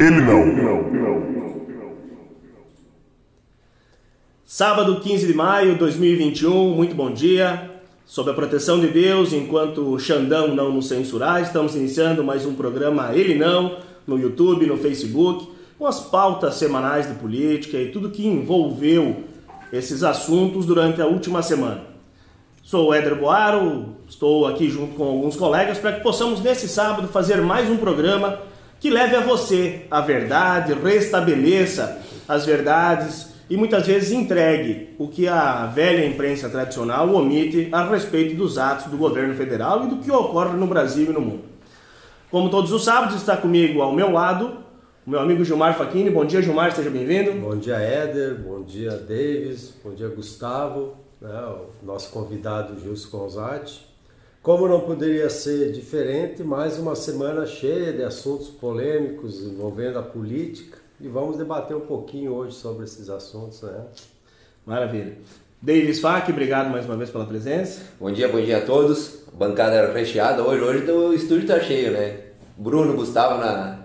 ele não. Sábado 15 de maio de 2021, muito bom dia. Sob a proteção de Deus, enquanto o Xandão não nos censurar, estamos iniciando mais um programa Ele Não, no YouTube, no Facebook, com as pautas semanais de política e tudo que envolveu esses assuntos durante a última semana. Sou o Éder Boaro, estou aqui junto com alguns colegas para que possamos nesse sábado fazer mais um programa que leve a você a verdade, restabeleça as verdades e muitas vezes entregue o que a velha imprensa tradicional omite a respeito dos atos do governo federal e do que ocorre no Brasil e no mundo. Como todos os sábados, está comigo ao meu lado o meu amigo Gilmar Facchini. Bom dia, Gilmar, seja bem-vindo. Bom dia, Éder. Bom dia, Davis. Bom dia, Gustavo. Né, o nosso convidado Gilson Gonzatti. Como não poderia ser diferente, mais uma semana cheia de assuntos polêmicos envolvendo a política e vamos debater um pouquinho hoje sobre esses assuntos, né? Maravilha. Davis Fac, obrigado mais uma vez pela presença. Bom dia, bom dia a todos. Bancada recheada hoje, hoje o estúdio está cheio, né? Bruno, Gustavo na,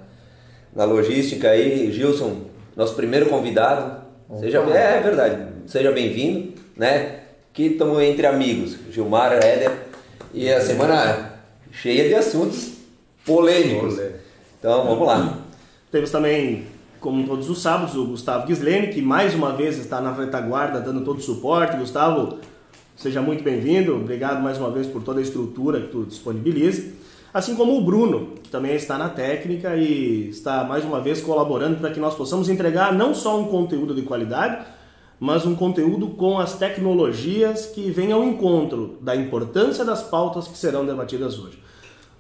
na logística aí, Gilson, nosso primeiro convidado. Seja, é, é verdade, seja bem-vindo, né? Que estamos entre amigos, Gilmar, Éder, e a semana cheia de assuntos polêmicos. Então vamos lá. Temos também como todos os sábados, o Gustavo Gislene, que mais uma vez está na retaguarda dando todo o suporte. Gustavo, seja muito bem-vindo. Obrigado mais uma vez por toda a estrutura que tu disponibiliza. Assim como o Bruno, que também está na técnica e está mais uma vez colaborando para que nós possamos entregar não só um conteúdo de qualidade, mas um conteúdo com as tecnologias que vêm ao encontro da importância das pautas que serão debatidas hoje.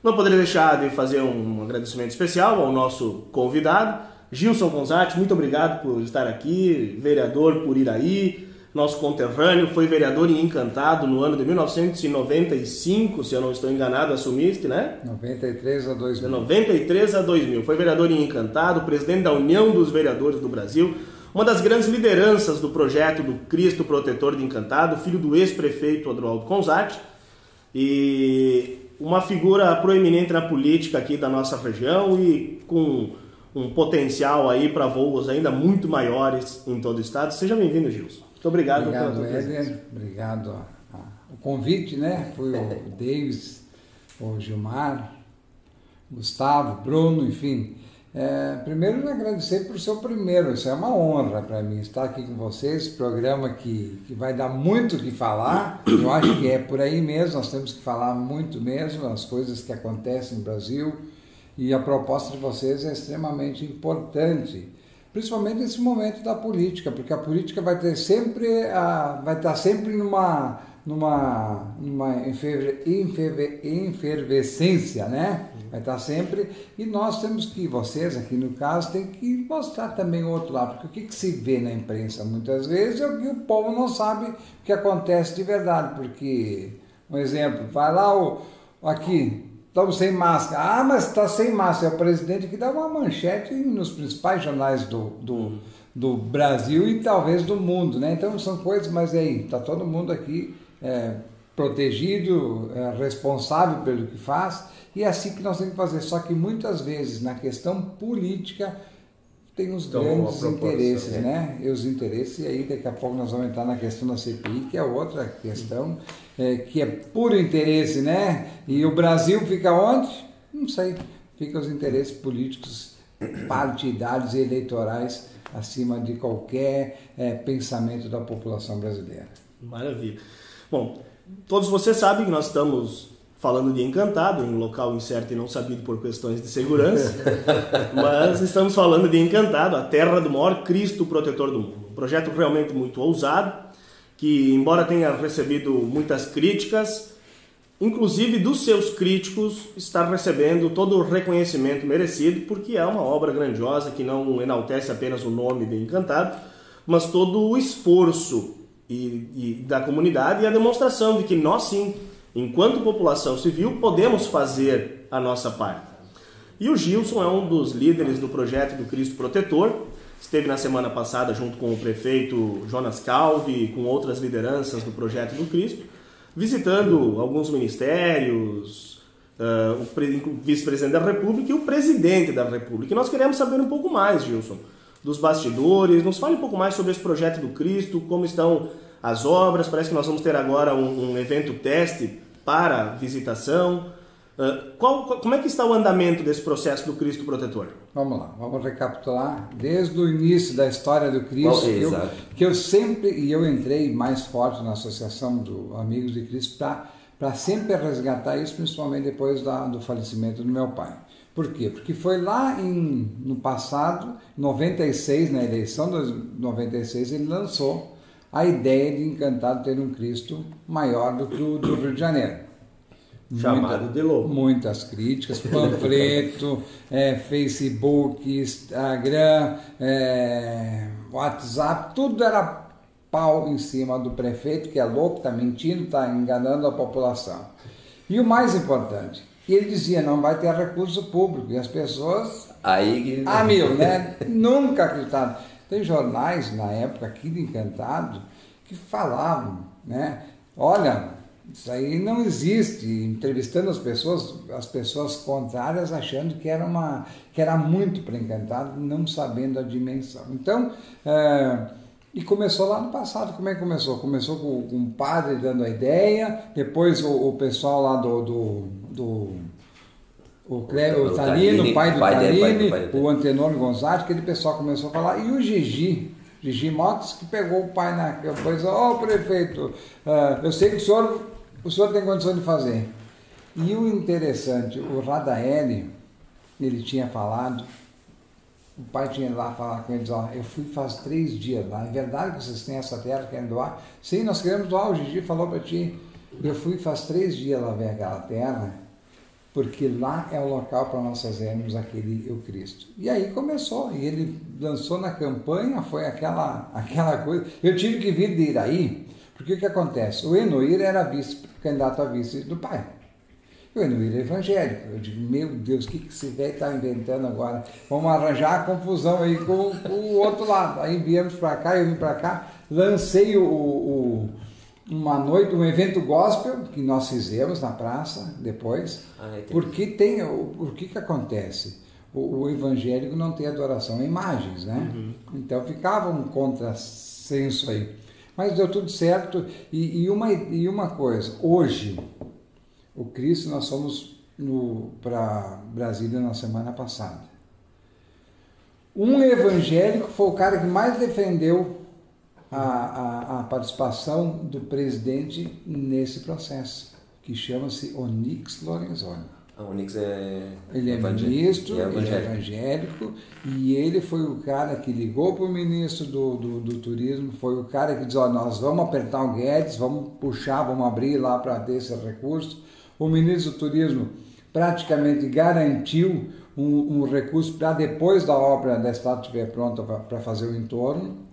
Não poderia deixar de fazer um agradecimento especial ao nosso convidado, Gilson Gonzatti, muito obrigado por estar aqui, vereador por Iraí, nosso conterrâneo, foi vereador em Encantado no ano de 1995, se eu não estou enganado, assumiste, né? 93 a 2000. De 93 a 2000. Foi vereador em Encantado, presidente da União dos Vereadores do Brasil, uma das grandes lideranças do projeto do Cristo Protetor de Encantado, filho do ex-prefeito Adroaldo Conzatti, e uma figura proeminente na política aqui da nossa região e com um potencial aí para voos ainda muito maiores em todo o estado. Seja bem-vindo, Gilson. Muito obrigado, obrigado pela tua presença. Obrigado o convite, né? Foi o Davis, o Gilmar, Gustavo, Bruno, enfim. É, primeiro, agradecer por ser o primeiro, isso é uma honra para mim estar aqui com vocês. Programa que, que vai dar muito o que falar, eu acho que é por aí mesmo, nós temos que falar muito mesmo, as coisas que acontecem no Brasil e a proposta de vocês é extremamente importante, principalmente nesse momento da política, porque a política vai ter sempre a, vai estar sempre numa numa, numa efervescência, né? Vai estar sempre. E nós temos que, vocês aqui no caso, tem que mostrar também o outro lado, porque o que, que se vê na imprensa muitas vezes é o que o povo não sabe o que acontece de verdade. Porque, um exemplo, vai lá o, aqui, estamos sem máscara. Ah, mas está sem máscara. É o presidente que dá uma manchete nos principais jornais do, do, do, Brasil e talvez do mundo, né? Então são coisas, mas aí, está todo mundo aqui é, protegido, é, responsável pelo que faz, e é assim que nós temos que fazer. Só que muitas vezes na questão política tem os então, grandes interesses, né? né? E os interesses, e aí daqui a pouco nós vamos entrar na questão da CPI, que é outra questão, é, que é puro interesse, né? E o Brasil fica onde? Não sei. Fica os interesses políticos, partidários e eleitorais acima de qualquer é, pensamento da população brasileira. Maravilha. Bom, todos vocês sabem que nós estamos falando de Encantado, em um local incerto e não sabido por questões de segurança, mas estamos falando de Encantado, a terra do maior Cristo protetor do mundo. Um projeto realmente muito ousado, que embora tenha recebido muitas críticas, inclusive dos seus críticos, está recebendo todo o reconhecimento merecido, porque é uma obra grandiosa que não enaltece apenas o nome de Encantado, mas todo o esforço e, e da comunidade e a demonstração de que nós sim enquanto população civil, podemos fazer a nossa parte. E o Gilson é um dos líderes do projeto do Cristo Protetor. Esteve na semana passada junto com o prefeito Jonas Calvi e com outras lideranças do projeto do Cristo, visitando alguns ministérios uh, o vice-presidente da República e o presidente da República. E nós queremos saber um pouco mais, Gilson, dos bastidores. Nos fale um pouco mais sobre esse projeto do Cristo, como estão as obras. Parece que nós vamos ter agora um, um evento teste para visitação. Uh, qual, qual, como é que está o andamento desse processo do Cristo Protetor? Vamos lá, vamos recapitular desde o início da história do Cristo, que eu, que eu sempre, e eu entrei mais forte na Associação do Amigos de Cristo para sempre resgatar isso, principalmente depois da, do falecimento do meu pai. Por quê? Porque foi lá em, no passado, 96, na eleição de 96, ele lançou a ideia de Encantado ter um Cristo maior do que o do Rio de Janeiro. Chamado Muita, de louco. Muitas críticas, panfleto, é, Facebook, Instagram, é, WhatsApp, tudo era pau em cima do prefeito, que é louco, está mentindo, está enganando a população. E o mais importante, ele dizia, não vai ter recurso público, e as pessoas... Aí... Ah, meu, né? Nunca acreditaram. Tem jornais, na época, aqui de Encantado, que falavam, né? Olha, isso aí não existe. Entrevistando as pessoas, as pessoas contrárias, achando que era, uma, que era muito para encantado, não sabendo a dimensão. Então, é, e começou lá no passado. Como é que começou? Começou com, com um padre dando a ideia, depois o, o pessoal lá do, do, do o, Cleo, o, Talino, o pai do pai Talini, o Antenônio Gonzalez, aquele pessoal começou a falar, e o Gigi, Gigi Motos, que pegou o pai na coisa, ó oh, prefeito, uh, eu sei que o senhor o senhor tem condição de fazer. E o interessante, o Radaeli, ele tinha falado, o pai tinha lá falar com eles, ó, eu fui faz três dias lá, é verdade que vocês têm essa terra, querem doar? Sim, nós queremos doar, o Gigi falou para ti, eu fui faz três dias lá ver aquela terra, porque lá é o local para nós fazermos aquele o Cristo. E aí começou, e ele lançou na campanha, foi aquela, aquela coisa, eu tive que vir de Iraí, porque o que acontece? O Enoir era vice, candidato a vice do pai. O Enoir é evangélico. Eu digo, meu Deus, o que, que esse velho está inventando agora? Vamos arranjar a confusão aí com, com o outro lado. Aí viemos para cá, eu vim para cá, lancei o, o, uma noite, um evento gospel que nós fizemos na praça depois. Ah, porque tem, o, o que, que acontece? O, o, evangélico não tem adoração a imagens, né? Uhum. Então ficava um contrassenso aí. Mas deu tudo certo. E, e, uma, e uma coisa, hoje, o Cristo, nós fomos para Brasília na semana passada. Um evangélico foi o cara que mais defendeu a, a, a participação do presidente nesse processo, que chama-se Onix Lorenzoni. A Onix é. Ele é ministro, é ele é evangélico, e ele foi o cara que ligou para o ministro do, do, do, turismo, foi o cara que disse: ó, nós vamos apertar o Guedes, vamos puxar, vamos abrir lá para ter esse recurso. O ministro do turismo praticamente garantiu um, um recurso para depois da obra da estátua estiver pronta para fazer o entorno,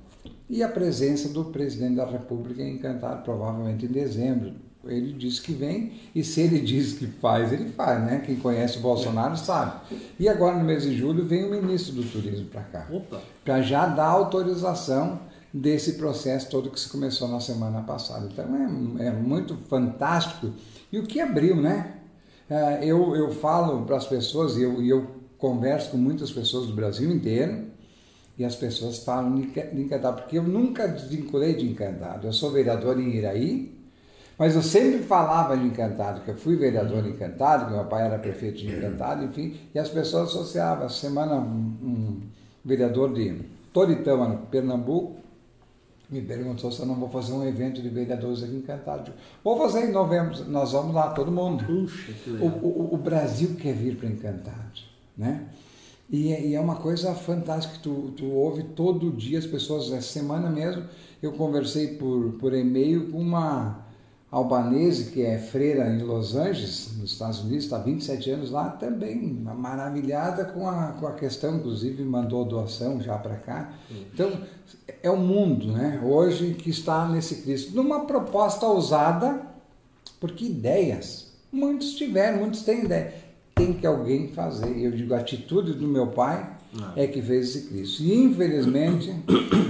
e a presença do presidente da República encantado, provavelmente em dezembro ele diz que vem e se ele diz que faz, ele faz, né? Quem conhece o Bolsonaro sabe. E agora no mês de julho vem o ministro do Turismo para cá, para já dar autorização desse processo todo que se começou na semana passada. Então é, é muito fantástico. E o que abriu, né? É, eu, eu falo para as pessoas e eu, eu converso com muitas pessoas do Brasil inteiro e as pessoas falam de Encantado, porque eu nunca desvinculei de Encantado. Eu sou vereador em Iraí, mas eu sempre falava de Encantado, que eu fui vereador de Encantado, que meu pai era prefeito de Encantado, enfim, e as pessoas associavam. Essa semana, um, um vereador de Toritama, Pernambuco, me perguntou se eu não vou fazer um evento de vereadores aqui em Encantado. Vou fazer em novembro, nós vamos lá, todo mundo. Puxa, o, o, o, Brasil quer vir para Encantado, né? E é, e é, uma coisa fantástica que tu, tu ouve todo dia as pessoas. Essa semana mesmo eu conversei por, por e-mail com uma albanese, que é freira em Los Angeles, nos Estados Unidos, está 27 anos lá, também maravilhada com a, com a questão, inclusive mandou doação já para cá. Então, é o mundo, né, hoje, que está nesse Cristo. Numa proposta ousada, porque ideias, muitos tiveram, muitos têm ideia. Tem que alguém fazer. Eu digo, a atitude do meu pai ah. é que fez esse Cristo. E infelizmente,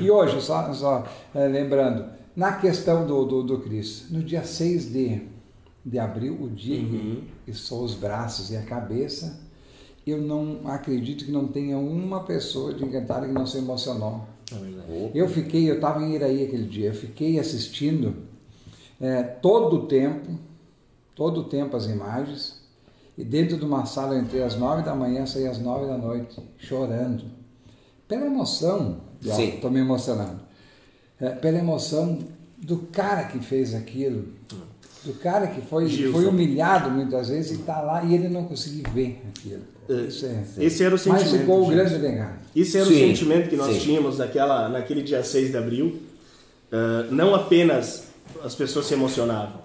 e hoje, só, só é, lembrando, na questão do, do, do Cristo, no dia 6 de, de abril, o dia Uhum. que sou os braços e a cabeça, eu não acredito que não tenha uma pessoa de Encantada que não se emocionou. É. Eu fiquei, eu estava em Iraí aquele dia, eu fiquei assistindo é, todo o tempo, todo o tempo as imagens, e dentro de uma sala eu entrei às nove da manhã, saí às nove da noite, chorando. Pela emoção, Sim. estou me emocionando, É, pela emoção do cara que fez aquilo, do cara que foi, Gilson. foi humilhado muitas vezes e está lá e ele não conseguiu ver aquilo. É, Isso é. Esse era o Mas sentimento. ficou o grande legado. Esse era Sim, o sentimento que nós sim. tínhamos naquela, naquele dia 6 de abril. Ah, não apenas as pessoas se emocionavam,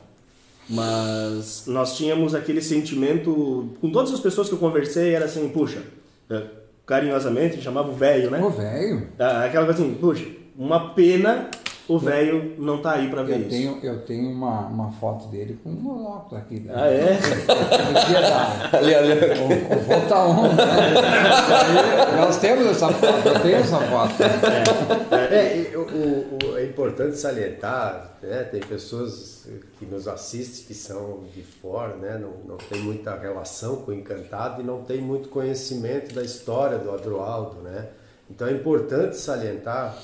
mas nós tínhamos aquele sentimento, com todas as pessoas que eu conversei, era assim, puxa, ah, carinhosamente chamava o velho, né? O velho, Ah, Aquela coisa assim, puxa, uma pena o velho não tá aí para ver Eu isso. tenho, eu tenho uma, uma foto dele com um monóculo aqui. Né? Ah, é? Ali, ali. o, o Volta On, né? Nós temos essa foto, eu tenho essa foto. É, e o, o- o- é importante salientar, né? Tem pessoas que nos assistem que são de fora, né? Não, não tem muita relação com o Encantado e não tem muito conhecimento da história do Adroaldo, né? Então é importante salientar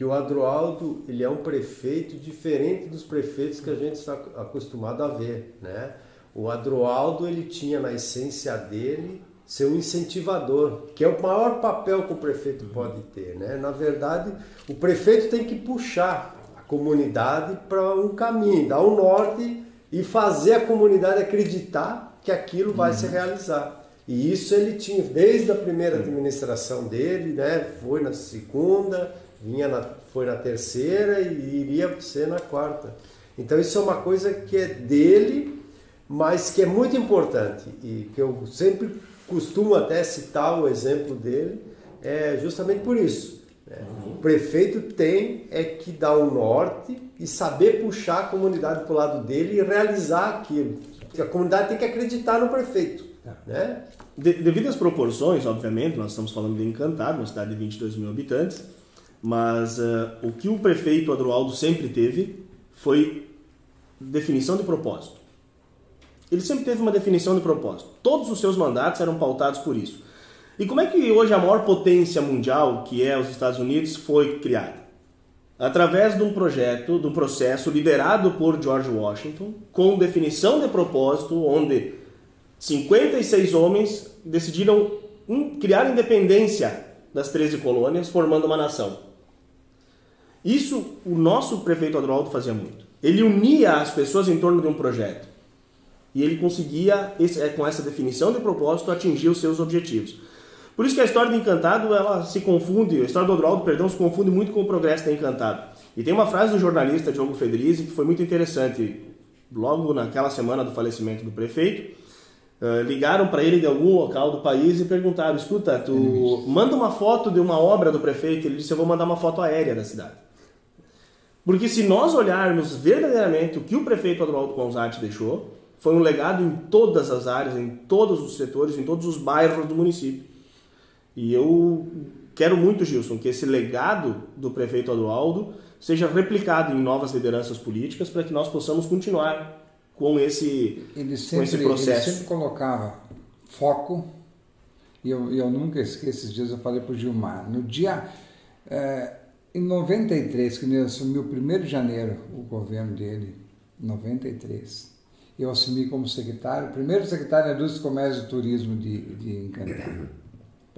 que o Adroaldo ele é um prefeito diferente dos prefeitos que a gente está acostumado a ver, né? O Adroaldo ele tinha na essência dele ser um incentivador, que é o maior papel que o prefeito pode ter, né? Na verdade, o prefeito tem que puxar a comunidade para um caminho, dar um norte e fazer a comunidade acreditar que aquilo vai se realizar. E isso ele tinha desde a primeira administração dele, né? Foi na segunda, vinha na, foi na terceira e iria ser na quarta. Então isso é uma coisa que é dele, mas que é muito importante e que eu sempre costumo até citar o exemplo dele, é justamente por isso. né? O prefeito tem é que dar o norte e saber puxar a comunidade para o lado dele e realizar aquilo. A comunidade tem que acreditar no prefeito. Né? De- devido às proporções, obviamente, nós estamos falando de Encantado, uma cidade de 22 mil habitantes, mas ah, o que o prefeito Adroaldo sempre teve foi definição de propósito. Ele sempre teve uma definição de propósito. Todos os seus mandatos eram pautados por isso. E como é que hoje a maior potência mundial, que é os Estados Unidos, foi criada? Através de um projeto, de um processo liderado por George Washington, com definição de propósito, onde 56 homens decidiram criar independência das 13 colônias, formando uma nação. Isso o nosso prefeito Adroaldo fazia muito. Ele unia as pessoas em torno de um projeto. E ele conseguia, é, com essa definição de propósito, atingir os seus objetivos. Por isso que a história do Encantado, ela se confunde, a história do Adroaldo, perdão, se confunde muito com o progresso da Encantado. E tem uma frase do jornalista Diogo Federici que foi muito interessante. Logo naquela semana do falecimento do prefeito, eh, ligaram para ele de algum local do país e perguntaram: escuta, tu manda uma foto de uma obra do prefeito? Ele disse: eu vou mandar uma foto aérea da cidade. Porque se nós olharmos verdadeiramente o que o prefeito Adroaldo Conzatti deixou, foi um legado em todas as áreas, em todos os setores, em todos os bairros do município. E eu quero muito, Gilson, que esse legado do prefeito Adroaldo seja replicado em novas lideranças políticas para que nós possamos continuar com esse, Ele com sempre, esse ele processo. sempre colocava foco, e eu, eu nunca esqueço, esses dias eu falei para o Gilmar, no dia, eh, em 93, que ele assumiu 1 de janeiro o governo dele, 93, eu assumi como secretário, primeiro secretário da Indústria, Comércio e Turismo de, de Encantado.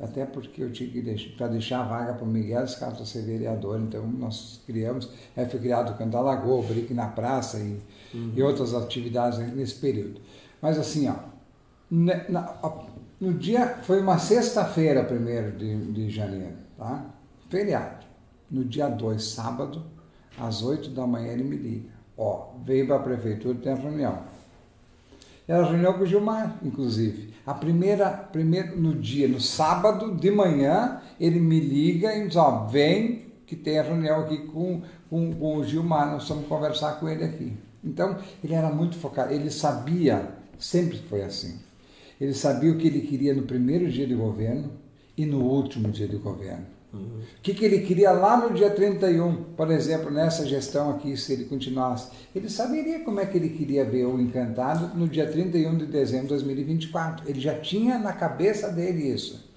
Até porque eu tinha que deixar, para deixar a vaga para o Miguel Escato ser vereador, então nós criamos, aí foi criado o Canto da Lagoa, o Brick na Praça e, e outras atividades nesse período. Mas assim, ó, ne- na- no dia, foi uma sexta-feira, primeiro de, de janeiro, tá? Feriado. No dia 2, sábado, às 8 da manhã, ele me liga. Ó, veio para a prefeitura, tem reunião. Era reunião com o Gilmar, inclusive. A primeira, primeiro, no dia, no sábado de manhã, ele me liga e diz, ó, vem que tem a reunião aqui com, com, com o Gilmar, nós vamos conversar com ele aqui. Então, ele era muito focado, ele sabia, sempre foi assim. Ele sabia o que ele queria no primeiro dia de governo e no último dia de governo. O que, que ele queria lá no dia 31, por exemplo, nessa gestão aqui, se ele continuasse? Ele saberia como é que ele queria ver o Encantado no dia 31 de dezembro de 2024. Ele já tinha na cabeça dele isso.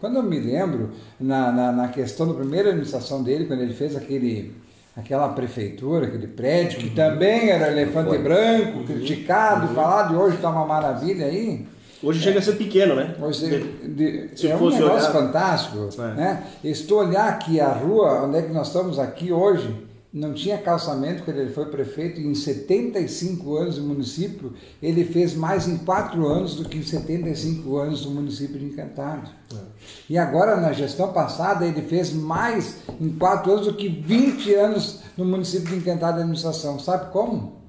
Quando eu me lembro, na, na, na questão da primeira administração dele, quando ele fez aquele, aquela prefeitura, aquele prédio, que também era elefante Foi. branco, criticado, falado, e hoje está uma maravilha aí. Hoje chega a ser pequeno, né? Hoje, de- Se é um negócio olhar- fantástico. É. Né? Estou olhar aqui a rua, onde é que nós estamos aqui hoje, não tinha calçamento quando ele foi prefeito, e em 75 anos do município, ele fez mais em 4 anos do que em 75 anos do município de Encantado. E agora, na gestão passada, ele fez mais em 4 anos do que 20 anos no município de Encantado de Administração. Sabe como?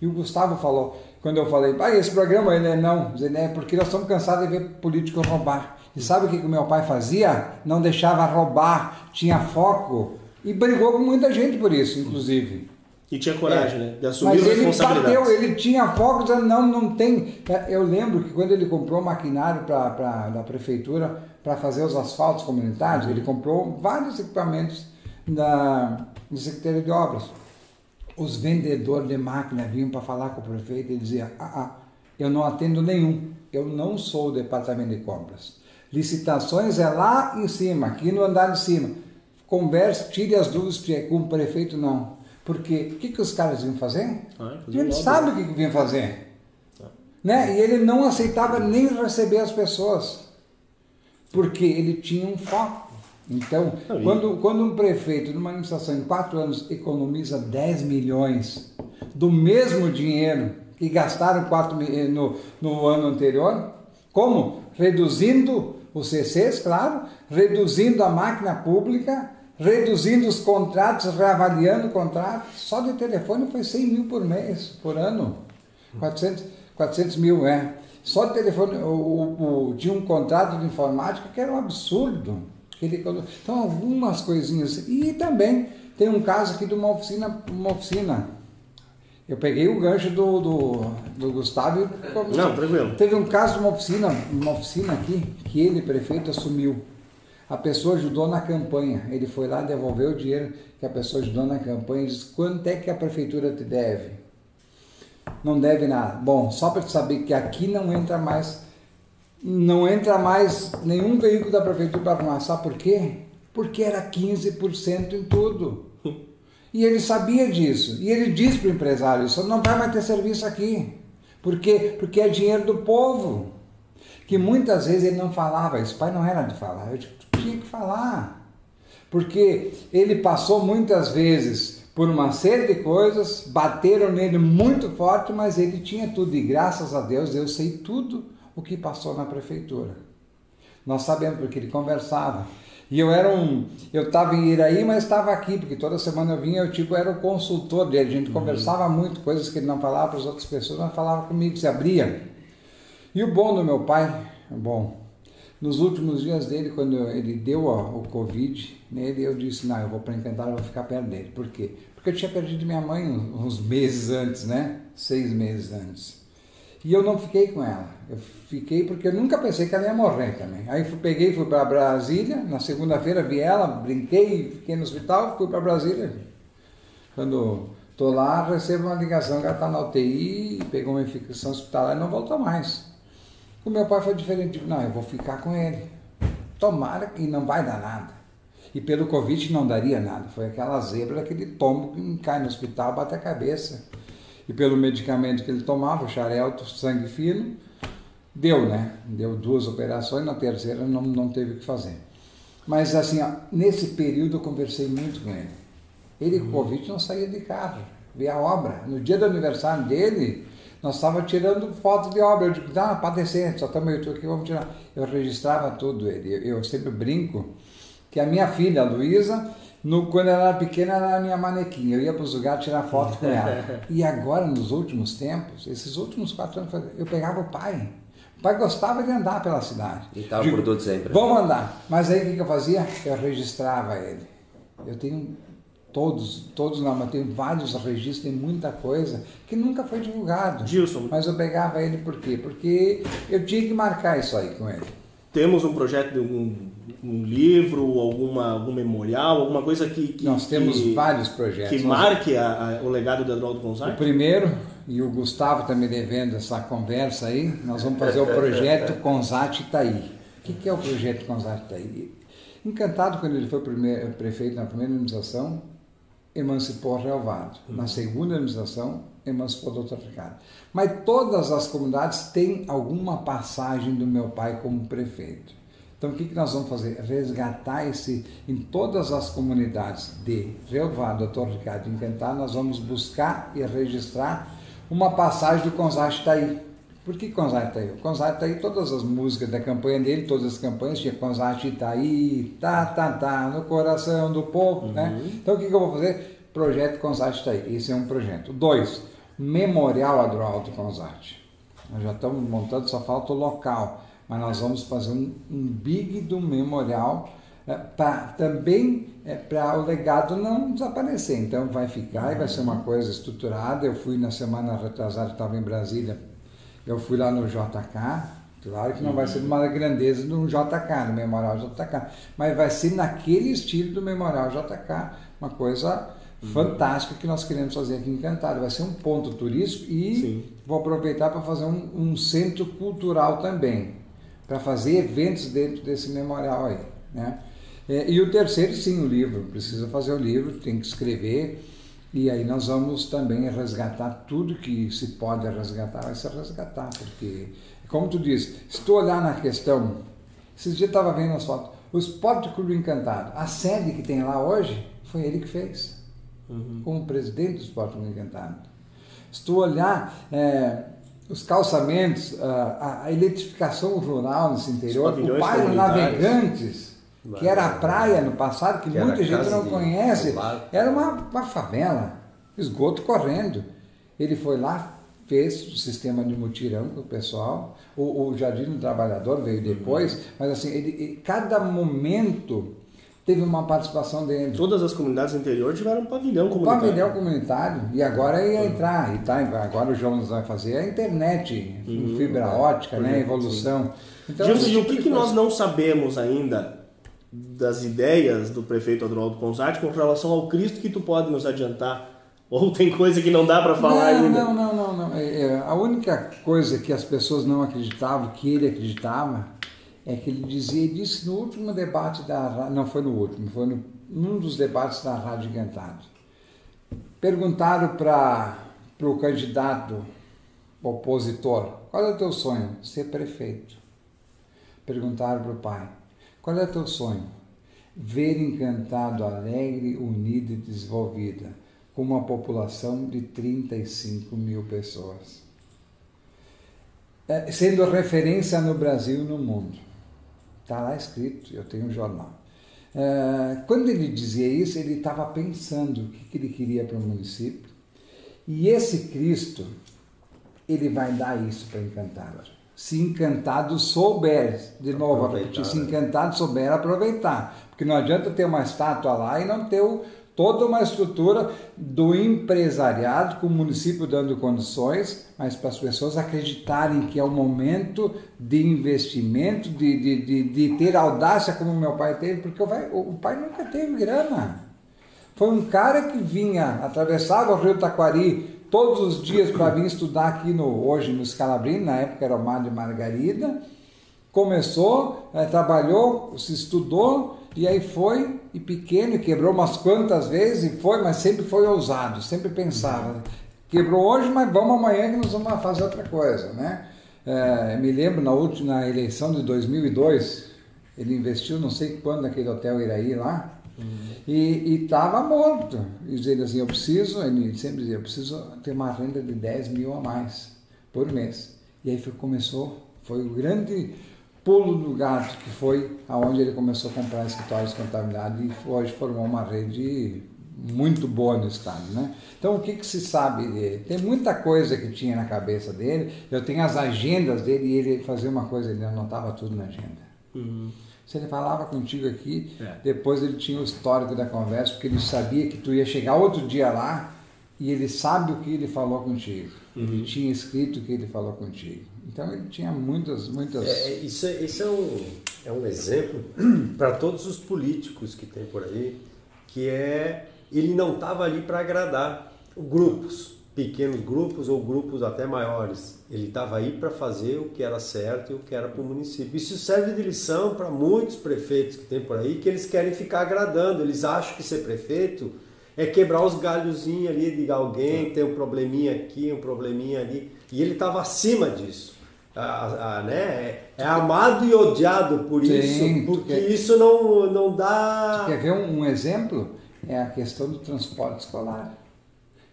E o Gustavo falou, quando eu falei, pai, esse programa ele é não, ele é porque nós estamos cansados de ver político roubar. E sabe o que o meu pai fazia? Não deixava roubar, tinha foco e brigou com muita gente por isso, inclusive. E tinha coragem, né? De assumir Mas ele bateu, ele tinha foco, dizendo, não, não tem. Eu lembro que quando ele comprou maquinário pra, da prefeitura para fazer os asfaltos comunitários, ele comprou vários equipamentos da, da Secretaria de Obras. Os vendedores de máquina vinham para falar com o prefeito e dizia, ah, ah, eu não atendo nenhum, eu não sou o departamento de compras. Licitações é lá em cima, aqui no andar de cima. Converse, tire as dúvidas com o prefeito, não. Porque o que, que os caras iam fazer? Ah, lobby. sabe o que, que vinha fazer. Né? E ele não aceitava nem receber as pessoas. Porque ele tinha um foco. Então, quando, quando um prefeito de uma administração em quatro anos economiza 10 milhões do mesmo dinheiro que gastaram quatro, eh, no, no ano anterior, como? Reduzindo os CCs, claro, reduzindo a máquina pública, reduzindo os contratos, reavaliando contratos. Só de telefone foi 100 mil por mês, por ano. 400, 400 mil, é. Só de telefone, o, o- o- tinha um contrato de informática que era um absurdo. Ele Então, algumas coisinhas. E também tem um caso aqui de uma oficina, uma oficina. Eu peguei o gancho do, do, do Gustavo e Não, tranquilo. Teve um caso de uma oficina, uma oficina aqui, que ele, prefeito, assumiu. A pessoa ajudou na campanha. Ele foi lá, devolveu o dinheiro que a pessoa ajudou na campanha e disse, quanto é que a prefeitura te deve? Não deve nada. Bom, só para te saber que aqui não entra mais, não entra mais nenhum veículo da prefeitura para arrumar. Sabe por quê? Porque era 15% em tudo. E ele sabia disso. E ele disse para o empresário, isso não vai mais ter serviço aqui. Por quê? Porque é dinheiro do povo. Que muitas vezes ele não falava, isso pai não era de falar, eu tinha que falar. Porque ele passou muitas vezes por uma série de coisas, bateram nele muito forte, mas ele tinha tudo. E graças a Deus eu sei tudo o que passou na prefeitura. Nós sabemos porque ele conversava. E eu era um, eu estava em Iraí, mas estava aqui, porque toda semana eu vinha, eu tipo era o consultor dele. A gente conversava muito, coisas que ele não falava para as outras pessoas, mas falava comigo, se abria. E o bom do meu pai, bom, nos últimos dias dele, quando ele deu o Covid nele, eu disse, não, eu vou para Encantado, eu vou ficar perto dele. Por quê? Porque eu tinha perdido minha mãe uns meses antes, né? Seis meses antes. E eu não fiquei com ela. Eu fiquei porque eu nunca pensei que ela ia morrer também. Aí fui, peguei, fui para Brasília. Na segunda-feira vi ela, brinquei, fiquei no hospital, fui para Brasília. Quando estou lá, recebo uma ligação que ela está na UTI, pegou uma infecção hospitalar e não voltou mais. O meu pai foi diferente. Digo, não, eu vou ficar com ele. Tomara que não vai dar nada. E pelo Covid não daria nada. Foi aquela zebra, aquele tombo que cai no hospital, bate a cabeça. E pelo medicamento que ele tomava, o xarelto, sangue fino, deu, né? Deu duas operações, na terceira não, não teve o que fazer. Mas assim, ó, nesse período eu conversei muito com ele. Ele com Covid não saía de carro, via a obra. No dia do aniversário dele, nós estávamos tirando foto de obra. Eu digo, dá descer, só estamos eu aqui, vamos tirar. Eu registrava tudo ele. Eu, eu sempre brinco que a minha filha, a Luísa, no, quando ela era pequena, ela era minha manequim. Eu ia para os lugares tirar foto com ela. E agora, nos últimos tempos, esses últimos quatro anos, eu pegava o pai. O pai gostava de andar pela cidade. E tava Digo, por tudo sempre. Vamos andar. Mas aí o que, que eu fazia? Eu registrava ele. Eu tenho todos, todos não, mas tenho vários registros, tem muita coisa que nunca foi divulgado. Gilson. Mas eu pegava ele por quê? Porque eu tinha que marcar isso aí com ele. Temos um projeto de um um livro, alguma, algum memorial, alguma coisa que. que Nós temos que, vários projetos. Que Nós- marque a- a- o legado do Eduardo O Gonçalves? primeiro, e o Gustavo está me devendo essa conversa aí, nós vamos fazer o projeto Consat Itaí. O que, que é o projeto Consat Itaí? Encantado, quando ele foi primeiro, prefeito na primeira administração, emancipou Relvado. Na segunda administração, emancipou Doutor Ricardo. Mas todas as comunidades têm alguma passagem do meu pai como prefeito. Então, o que, que nós vamos fazer? Resgatar esse, em todas as comunidades de Relvado, Doutor Ricardo e Encantado, nós vamos buscar e registrar uma passagem do Consat Itaí. Por que Consat Itaí? O Consat Itaí, todas as músicas da campanha dele, todas as campanhas, tinha Consat Itaí, tá, tá, tá, no coração do povo, né? Então, o que, que eu vou fazer? Projeto Consat Itaí. Esse é um projeto. Dois, Memorial Adroaldo Consat. Nós já estamos montando, só falta o local. Mas nós vamos fazer um, um big do memorial é, pra, também é, para o legado não desaparecer. Então vai ficar e vai ser uma coisa estruturada. Eu fui na semana retrasada, estava em Brasília, eu fui lá no JK. Claro que não vai ser uma grandeza do JK, no Memorial JK, mas vai ser naquele estilo do Memorial JK, uma coisa fantástica que nós queremos fazer aqui em Encantado. Vai ser um ponto turístico e Sim. vou aproveitar para fazer um, um centro cultural também, para fazer eventos dentro desse memorial aí. Né? É, E o terceiro, sim, o livro. Precisa fazer o livro, tem que escrever. E aí nós vamos também resgatar tudo que se pode resgatar, vai ser resgatar, porque, como tu disse, se tu olhar na questão, esses dias estava vendo as fotos, o Esporte Clube Encantado, a sede que tem lá hoje, foi ele que fez, como presidente do Esporte Clube Encantado. Se tu olhar é, os calçamentos, a, a eletrificação rural nesse interior, o bairro. Navegantes, que era a praia no passado, que, Que muita gente não conhece, era uma, uma favela, esgoto correndo. Ele foi lá, fez o sistema de mutirão com o pessoal, o, o Jardim do Trabalhador veio depois, mas assim, ele- cada momento teve uma participação dele. Todas as comunidades do interior tiveram um pavilhão comunitário. pavilhão comunitário, e agora ia entrar, e tá, agora o Jonas vai fazer a internet, Uhum. fibra ótica, né, evolução. Então, Gilson, e o tipo que, que nós não sabemos ainda das ideias do prefeito Adroaldo Consati com relação ao Cristo que tu pode nos adiantar? Ou tem coisa que não dá para falar não, ainda? Não, não, não, não. É, é, a única coisa que as pessoas não acreditavam, que ele acreditava, é que ele dizia, ele disse no último debate da não foi no último, foi no, num dos debates da Rádio Encantado. Perguntaram para o candidato opositor, qual é o teu sonho? Ser prefeito. Perguntaram para o pai, qual é o teu sonho? Ver Encantado alegre, unida e desenvolvida, com uma população de 35 mil pessoas. É, sendo referência no Brasil e no mundo. Está lá escrito, eu tenho um jornal. É, quando ele dizia isso, ele estava pensando o que, que ele queria para o município. E esse Cristo, ele vai dar isso para Encantado. Se Encantado souber, de novo, se né? Encantado souber aproveitar. Porque não adianta ter uma estátua lá e não ter o, toda uma estrutura do empresariado, com o município dando condições, mas para as pessoas acreditarem que é o momento de investimento, de, de, de, de ter audácia como meu pai teve, porque o pai, nunca teve grana. Foi um cara que vinha, atravessava o rio Taquari todos os dias para vir estudar aqui no, hoje no Scalabrini, na época era o Mar de Margarida. Começou, eh, trabalhou, se estudou e aí foi, e pequeno, e quebrou umas quantas vezes, e foi, mas sempre foi ousado, sempre pensava. Quebrou hoje, mas vamos amanhã que nós vamos fazer outra coisa, né? Eh, me lembro na última eleição de 2002, ele investiu não sei quando naquele hotel Iraí lá, e estava morto. E dizendo assim, eu preciso, ele sempre dizia, eu preciso ter uma renda de 10 mil a mais por mês. E aí foi, começou, foi o grande pulo do gato, que foi aonde ele começou a comprar escritórios contabilidade e hoje formou uma rede muito boa no estado, né? Então o que, que se sabe dele? Tem muita coisa que tinha na cabeça dele, eu tenho as agendas dele e ele fazia uma coisa, ele anotava tudo na agenda. Se ele falava contigo aqui, É. depois ele tinha o histórico da conversa, porque ele sabia que tu ia chegar outro dia lá e ele sabe o que ele falou contigo. Ele tinha escrito o que ele falou contigo. Então ele tinha muitas, muitas. É, é, isso é, isso é, um, é um exemplo para todos os políticos que tem por aí, que é ele não estava ali para agradar grupos, pequenos grupos ou grupos até maiores. Ele estava aí para fazer o que era certo e o que era para o município. Isso serve de lição para muitos prefeitos que tem por aí, que eles querem ficar agradando. Eles acham que ser prefeito é quebrar os galhozinhos ali de alguém, tem um probleminha aqui, um probleminha ali. E ele estava acima disso. A, a, né? é, amado e odiado por Sim, isso, porque porque- isso não, não dá. Quer ver um, um exemplo? É a questão do transporte escolar.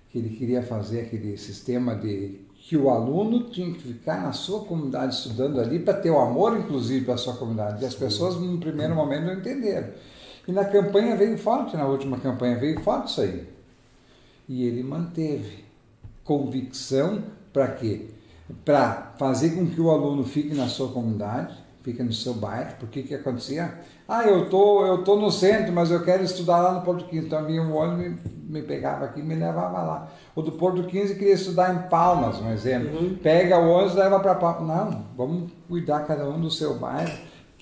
Que ele queria fazer aquele sistema de que o aluno tinha que ficar na sua comunidade estudando ali para ter o amor, inclusive, para a sua comunidade. E as pessoas, no primeiro momento, não entenderam. E na campanha veio forte, na última campanha veio forte isso aí. E ele manteve convicção para quê? Para fazer com que o aluno fique na sua comunidade, fique no seu bairro. Porque que acontecia? Ah, eu tô, eu tô no centro, mas eu quero estudar lá no Porto 15. Então vinha um ônibus me, me pegava aqui e me levava lá. O do Porto 15 queria estudar em Palmas, um exemplo. Pega o ônibus e leva para Palmas. Não, vamos cuidar cada um do seu bairro,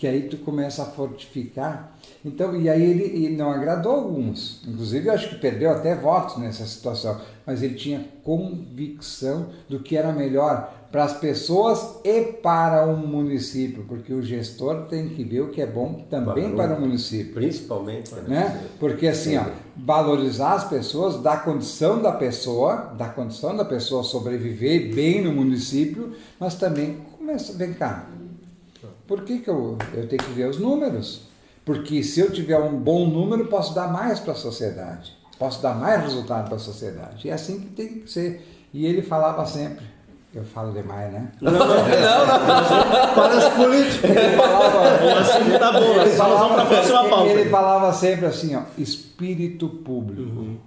que aí tu começa a fortificar. Então, e aí ele, ele não agradou alguns. Inclusive, eu acho que perdeu até votos nessa situação. Mas ele tinha convicção do que era melhor para as pessoas e para o município, porque o gestor tem que ver o que é bom também Para o- para o município Principalmente, né? Porque assim, ó, valorizar as pessoas, dar condição da pessoa, dar condição da pessoa sobreviver bem no município, mas também começa, vem cá. Por que, que eu, eu tenho que ver os números? Porque se eu tiver um bom número, posso dar mais para a sociedade. Posso dar mais resultado para a sociedade. E é assim que tem que ser. E ele falava sempre, eu falo demais, né? Para os políticos. Ele falava, O assunto tá bom, ele nós vamos para a próxima falava, pauta. ele falava sempre assim, ó, espírito público.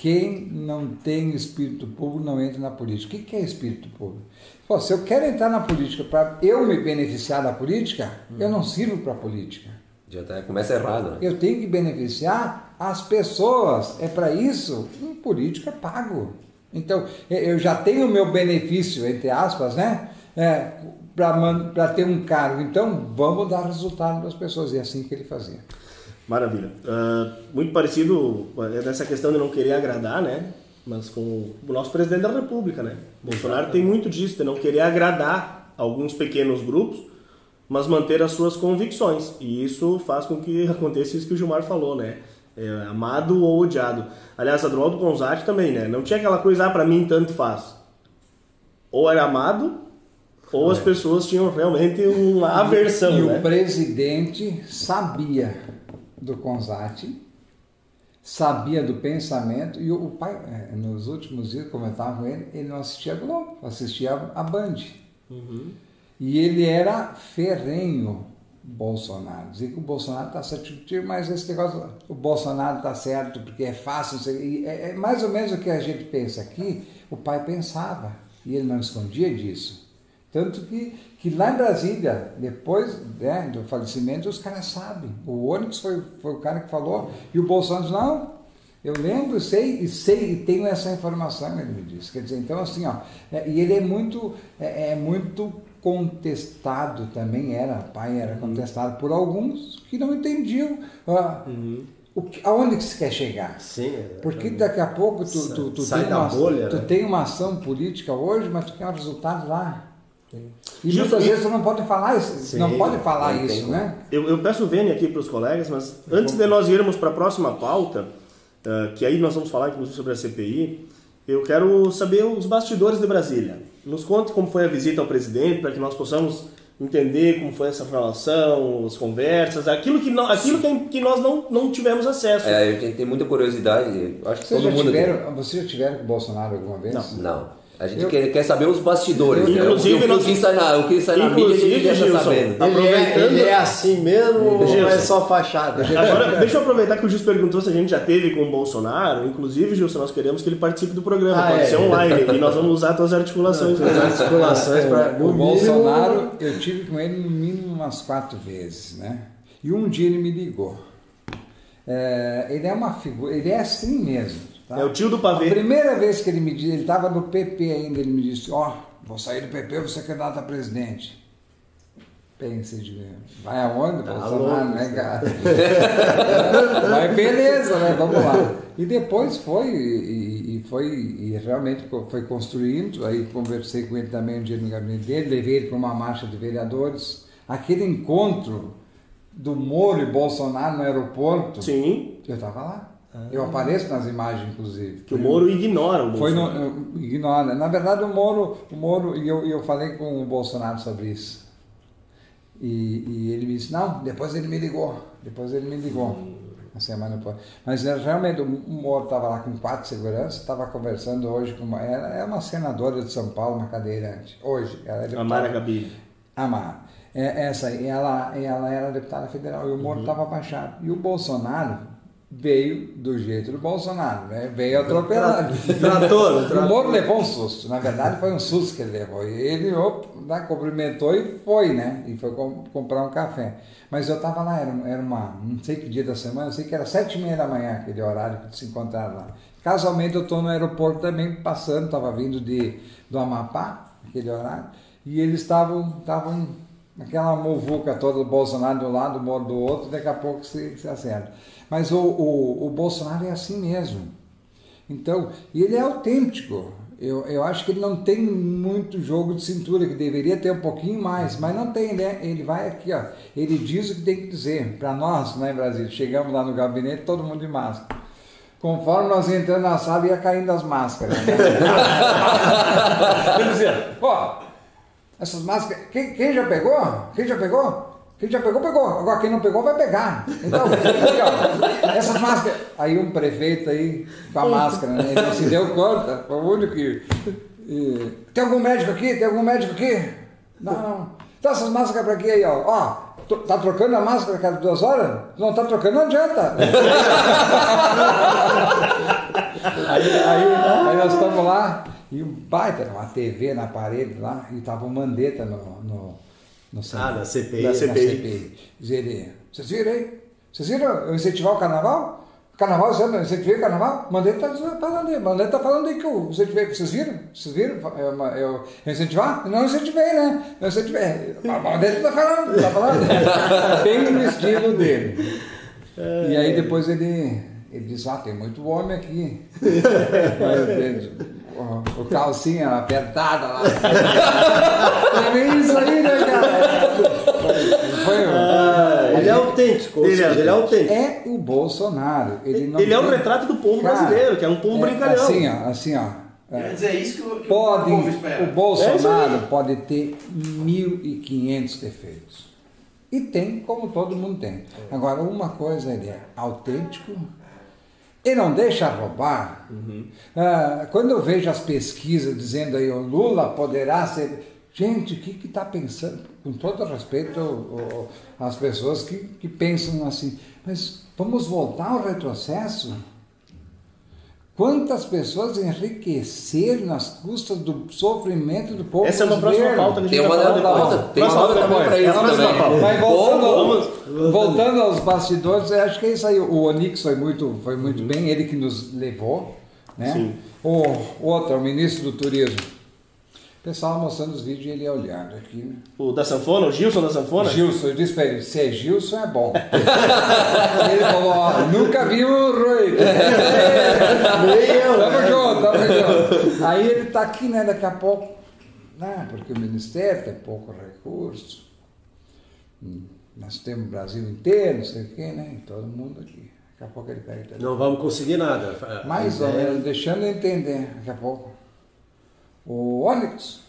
Quem não tem espírito público não entra na política. O que que é espírito público? Pô, se eu quero entrar na política para eu me beneficiar da política, eu não sirvo para a política. Já tá, começa errado, né? Eu tenho que beneficiar as pessoas. É para isso um político é pago. Então, eu já tenho o meu benefício, entre aspas, né? É, para ter um cargo. Então, vamos dar resultado para as pessoas. E é assim que ele fazia. Maravilha. Ah, muito parecido é nessa questão de não querer agradar, né? Mas com o nosso presidente da República, né? Bolsonaro tem muito disso, de não querer agradar alguns pequenos grupos, mas manter as suas convicções. E isso faz com que aconteça isso que o Gilmar falou, né? É, amado ou odiado. Aliás, Adroaldo Gonzatti também, né? Não tinha aquela coisa, ah, pra mim tanto faz. Ou era amado, ou as pessoas tinham realmente uma aversão, E né? o presidente sabia do Consati, sabia do pensamento, e o pai, eh, nos últimos dias, estava com ele, ele não assistia a Globo, assistia a Band. E ele era ferrenho Bolsonaro. Dizia que o Bolsonaro está certo, mas esse negócio, o Bolsonaro está certo porque é fácil. sei- e É, é mais ou menos o que a gente pensa aqui, o pai pensava, e ele não escondia disso. Tanto que, que lá em Brasília, depois né, do falecimento, os caras sabem. O Onyx foi, foi o cara que falou, e o Bolsonaro não, eu lembro, sei, e sei, e tenho essa informação, ele me disse. Quer dizer, então assim, ó, é, e ele é muito, é, é muito contestado também, era, pai era contestado por alguns que não entendiam ah, o que, aonde que se quer chegar. Sim. Porque daqui a pouco tu, tu, tu, Sai tem, uma, bolha, tu né? tem uma ação política hoje, mas tu quer um resultado lá. E Justo- muitas vezes tu não pode falar isso, Sim, não pode falar isso, né? Eu, eu peço o Vênia aqui para os colegas, mas antes de nós irmos para a próxima pauta, ah, que aí nós vamos falar inclusive sobre a CPI, eu quero saber os bastidores de Brasília. Nos conte como foi a visita ao presidente, para que nós possamos entender como foi essa relação, as conversas, aquilo que, não, aquilo que, que nós não, não tivemos acesso. É, gente tem muita curiosidade, eu acho que Vocês todo já, mundo tiveram, vocês já tiveram com o Bolsonaro alguma vez? Não. Não. A gente Eu- quer, quer saber os bastidores. Né? inclusive, o, que- nós- o que sai na, o que sai na mídia, a gente já Gilson, tá sabendo. Ele é, ele é assim mesmo ou Gilson. é só fachada? Agora, deixa eu aproveitar que o Gilson perguntou se a gente já teve com o Bolsonaro. Inclusive, Gilson, nós queremos que ele participe do programa. Ah, Pode é. ser online. e nós vamos usar tuas articulações. As né? articulações para o Bolsonaro, eu tive com ele no mínimo umas quatro vezes, né? E um dia ele me ligou. É, ele é uma figura, ele é assim mesmo. Tá? É o tio do A pavê. primeira vez que ele me disse, ele estava no PP ainda, ele me disse, ó, vou sair do PP, vou ser candidato a presidente. Pensei, de, vai aonde? Tá Bolsonaro, né, cara? Mas beleza, né? Vamos lá. E depois foi, e, e foi, e realmente foi construindo, aí conversei com ele também um dia no gabinete dele, levei ele para uma marcha de vereadores. Aquele encontro do Moro e Bolsonaro no aeroporto, Sim, eu estava lá. Eu apareço nas imagens, inclusive. que o Moro ignora o Foi Bolsonaro. no, ignora. Na verdade, o Moro, o Moro e eu, eu falei com o Bolsonaro sobre isso. E, e ele me disse, não, depois ele me ligou. Depois ele me ligou. Uma semana depois. Mas é, realmente o Moro estava lá com quatro seguranças, estava conversando hoje com uma. Ela é uma senadora de São Paulo, uma cadeirante. Hoje. Ela é deputada. Amara Gabi. Amar. É, essa aí, ela, ela era deputada federal e o Moro estava baixado. E o Bolsonaro veio do jeito do Bolsonaro, né? Veio atropelado. Trator, O trator. Moro levou um susto. Na verdade, foi um susto que ele levou. Ele op, né, cumprimentou e foi, né? E foi com- comprar um café. Mas eu estava lá, era, era uma, não sei que dia da semana, eu sei que era sete e meia da manhã, aquele horário que se encontraram lá. Casualmente eu estou no aeroporto também passando, estava vindo de, do Amapá, aquele horário, e eles estavam estavam aquela muvuca toda do Bolsonaro de um lado, o Moro do outro, daqui a pouco se, se acerta. Mas o, o, o Bolsonaro é assim mesmo. Então, e ele é autêntico. Eu, eu acho que ele não tem muito jogo de cintura, que deveria ter um pouquinho mais, mas não tem, né? Ele vai aqui, ó. Ele diz o que tem que dizer. Para nós, né, Brasil, chegamos lá no gabinete, todo mundo de máscara. Conforme nós entrando na sala, ia caindo as máscaras. Né? ele dizia, ó, essas máscaras, quem, quem já pegou? Quem já pegou? Quem já pegou, pegou. Agora quem não pegou, vai pegar. Então, aqui, ó, essas máscaras. Aí um prefeito aí com a máscara, né? ele não se deu conta, foi o único que. e, tem algum médico aqui? Tem algum médico aqui? Não, não. Então essas máscaras pra quê aí, ó? Ó, tá trocando a máscara cada duas horas? Não tá trocando, não adianta. Aí, aí, aí nós estamos lá, e um baita, uma TV na parede lá, e tava o Mandetta no, no, no Ah, na CPI. Na na CPI. CPI. Diz ele, vocês viram aí? Vocês viram eu incentivar o carnaval? Carnaval, você não incentivei o carnaval? Mandetta tá falando aí, Mandetta tá falando aí que eu incentivei. Vocês viram? Vocês viram? Eu, eu, eu incentivar? Não incentivei, né? Não incentivei. Mandetta tá falando, tá falando. Bem no estilo dele. E aí depois ele, ele diz, ah, tem muito homem aqui. o, o calcinha apertada lá. É bem isso aí, né, cara? Foi, Ah, ele é autêntico, Ele é seja, ele é autêntico. é o Bolsonaro. Ele, não Ele é o tem- retrato do povo Cara, brasileiro, que é um povo é brincalhão. Assim, ó, assim, ó. É. Quer dizer, é isso que, o- que Pode, o povo o. Bolsonaro pode ter 1.500 defeitos. E tem, como todo mundo tem. Agora, uma coisa, ele é autêntico, ele não deixa roubar. Ah, quando eu vejo as pesquisas dizendo aí, o Lula poderá ser. Gente, o que está pensando? Com todo respeito às pessoas que, que pensam assim, mas vamos voltar ao retrocesso? Quantas pessoas enriqueceram nas custas do sofrimento do povo Essa é uma próxima pauta Tem uma outra pauta. Tem uma pauta também É isso também. Mas voltando, Vamos- voltando aos bastidores, acho que é isso aí. O Onix foi muito, foi muito bem, ele que nos levou. Né? Sim. O outro, o ministro do turismo. O pessoal mostrando os vídeos e ele olhando aqui. né? O da sanfona, o Gilson da sanfona? Gilson, eu disse pra ele, se é Gilson é bom. ele falou, ó, nunca vi um Rui. tamo junto, tamo junto. Aí ele tá aqui, né, daqui a pouco, né, porque o Ministério tem pouco recurso. Hum, Nós temos o Brasil inteiro, não sei o quê, né? Todo mundo aqui. Daqui a pouco ele pega o telefone. Não vamos conseguir nada. Mais ou ideia- menos, deixando eu entender daqui a pouco. O Onyx,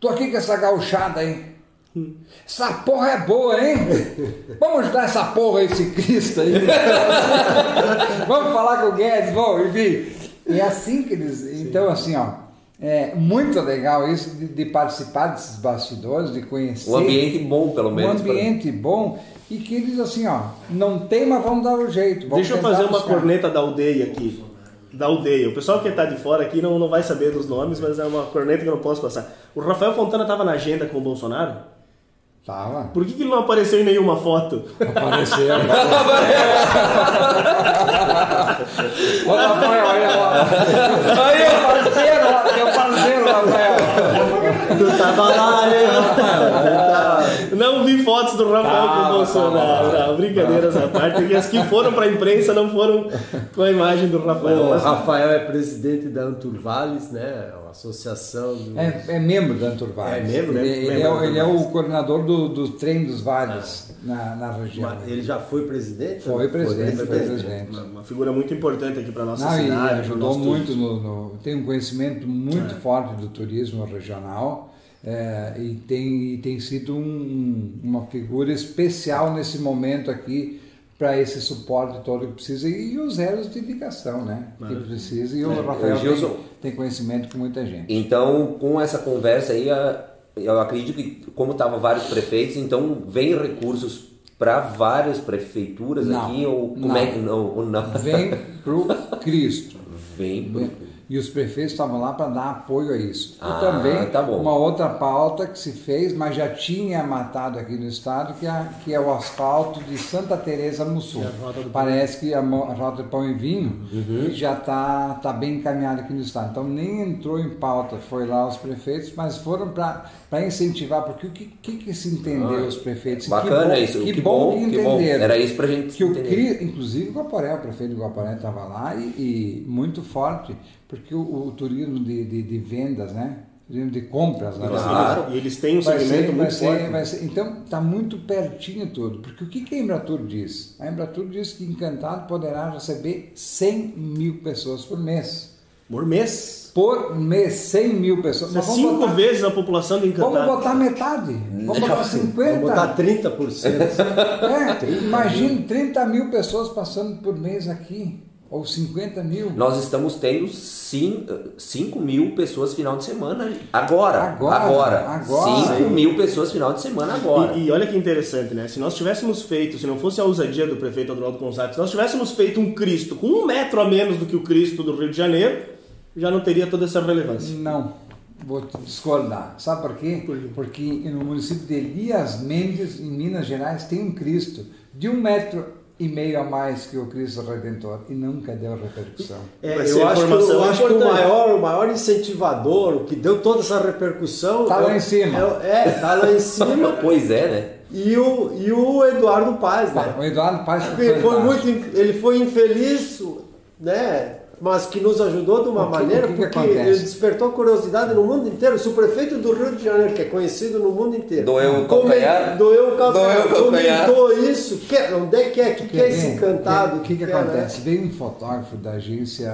tô aqui com essa gauchada aí. Essa porra é boa, hein? Vamos ajudar essa porra, esse Cristo aí. vamos falar com o Guedes, vamos, enfim. E é assim que eles. Então, assim, ó. É muito legal isso de, de participar desses bastidores, de conhecer. Um ambiente bom, pelo menos. Um ambiente bom. E que eles, assim, ó. Não tem, mas vamos dar o jeito. vamos Deixa eu fazer uma buscar. corneta da aldeia aqui. Da aldeia. O pessoal que está de fora aqui não, não vai saber dos nomes, mas é uma corneta que eu não posso passar. O Rafael Fontana estava na agenda com o Bolsonaro? Tava. Por que, que ele não apareceu em nenhuma foto? Apareceu. Ô, Rafael, olha lá. Teu parceiro, ó, teu parceiro, Rafael. Tu tava lá, hein, Rafael? Não vi fotos do Rafael com Tava, o Bolsonaro. Não, brincadeiras à parte, porque as que foram para a imprensa não foram com a imagem do Rafael. O Rafael é presidente da Anturvales, né? Associação dos... É, é membro da Anturvales. É membro, né? Ele, ele Membro é, ele é o coordenador do, do trem dos vales na, na região. Mas Ele já foi presidente? Foi presidente, foi presidente. presidente. Uma, uma figura muito importante aqui para nossa Não, e cidade. ajudou muito, no, no- tem um conhecimento muito forte do turismo regional é, e, tem, e tem sido um- uma figura especial nesse momento aqui para esse suporte todo que precisa e os elos de ligação, né? Que precisa e o Rafael o Gilson- tem, tem conhecimento com muita gente. Então, com essa conversa aí, eu acredito que, como estavam vários prefeitos, então vem recursos para várias prefeituras Não, aqui, ou como não. é que não? Não? Vem pro Cristo. Vem pro- E os prefeitos estavam lá para dar apoio a isso. Ah, e também tá bom. uma outra pauta que se fez, mas já tinha matado aqui no estado, que é, que é o asfalto de Santa Teresa no sul. A do Parece que a, a rota de pão e vinho Uhum. já está tá bem encaminhada aqui no estado. Então nem entrou em pauta, foi lá os prefeitos, mas foram para incentivar, porque o que, que, que se entendeu os prefeitos? Ah, Bacana que bom, isso, que, que bom, bom, que que bom. entenderam Era isso pra gente que o entender. CRI, inclusive o Guaporé, o prefeito de Guaporé estava lá e, e muito forte, porque o, o turismo de, de, de vendas, né? Turismo de compras na Claro. E eles têm um Vai segmento ser, vai muito ser, forte. vai ser, então está muito pertinho tudo. Porque o que, que a Embratur diz? A Embratur diz que Encantado poderá receber 100 mil pessoas por mês. Por mês. Por mês, 100 mil pessoas. É Mas vamos cinco botar- vezes a população de Vamos Encantado. botar metade. Vamos botar 50. Vamos botar 30%. É, imagine 30 mil pessoas passando por mês aqui, ou 50 mil. Nós estamos tendo 5 mil pessoas final de semana. Agora. Agora, Agora. agora. 5 mil pessoas final de semana agora. E, e olha que interessante, né? Se nós tivéssemos feito, se não fosse a ousadia do prefeito Adroaldo Gonçalves, se nós tivéssemos feito um Cristo com um metro a menos do que o Cristo do Rio de Janeiro, já não teria toda essa relevância. Não, vou te discordar. Sabe por quê? Porque no município de Elias Mendes, em Minas Gerais, tem um Cristo de um metro e meio a mais que o Cristo Redentor e nunca deu repercussão. É, eu acho, que, eu acho que o maior, o maior incentivador, o que deu toda essa repercussão. Tá é lá em cima. É, o- é, tá lá em cima. Pois é, né? E o, e o Eduardo Paz, né? O Eduardo Paz foi Ele foi, muito, ele foi infeliz, né? Mas que nos ajudou de uma O que- maneira, o que que porque acontece? ele despertou curiosidade no mundo inteiro. Se o prefeito do Rio de Janeiro, que é conhecido no mundo inteiro, Doeu o calcanhar? doeu o calcanhar, Doeu o calcanhar. comentou isso, quer, onde é que é que quer esse encantado? O que, que né? acontece? Veio um fotógrafo da agência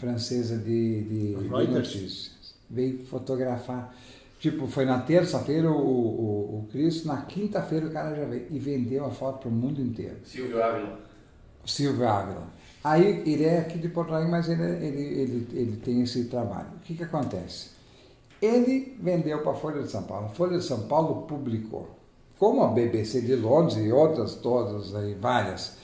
francesa de, de, de notícias. Veio fotografar. Tipo, foi na terça-feira o, o, o Cristo, na quinta-feira o cara já veio e vendeu a foto para o mundo inteiro. Silvio Ávila. Silvio Ávila. Aí ele é aqui de Porto Alegre, mas ele, ele, ele, ele tem esse trabalho. O que, que acontece? Ele vendeu para a Folha de São Paulo. A Folha de São Paulo publicou. Como a BBC de Londres e outras todas aí, várias.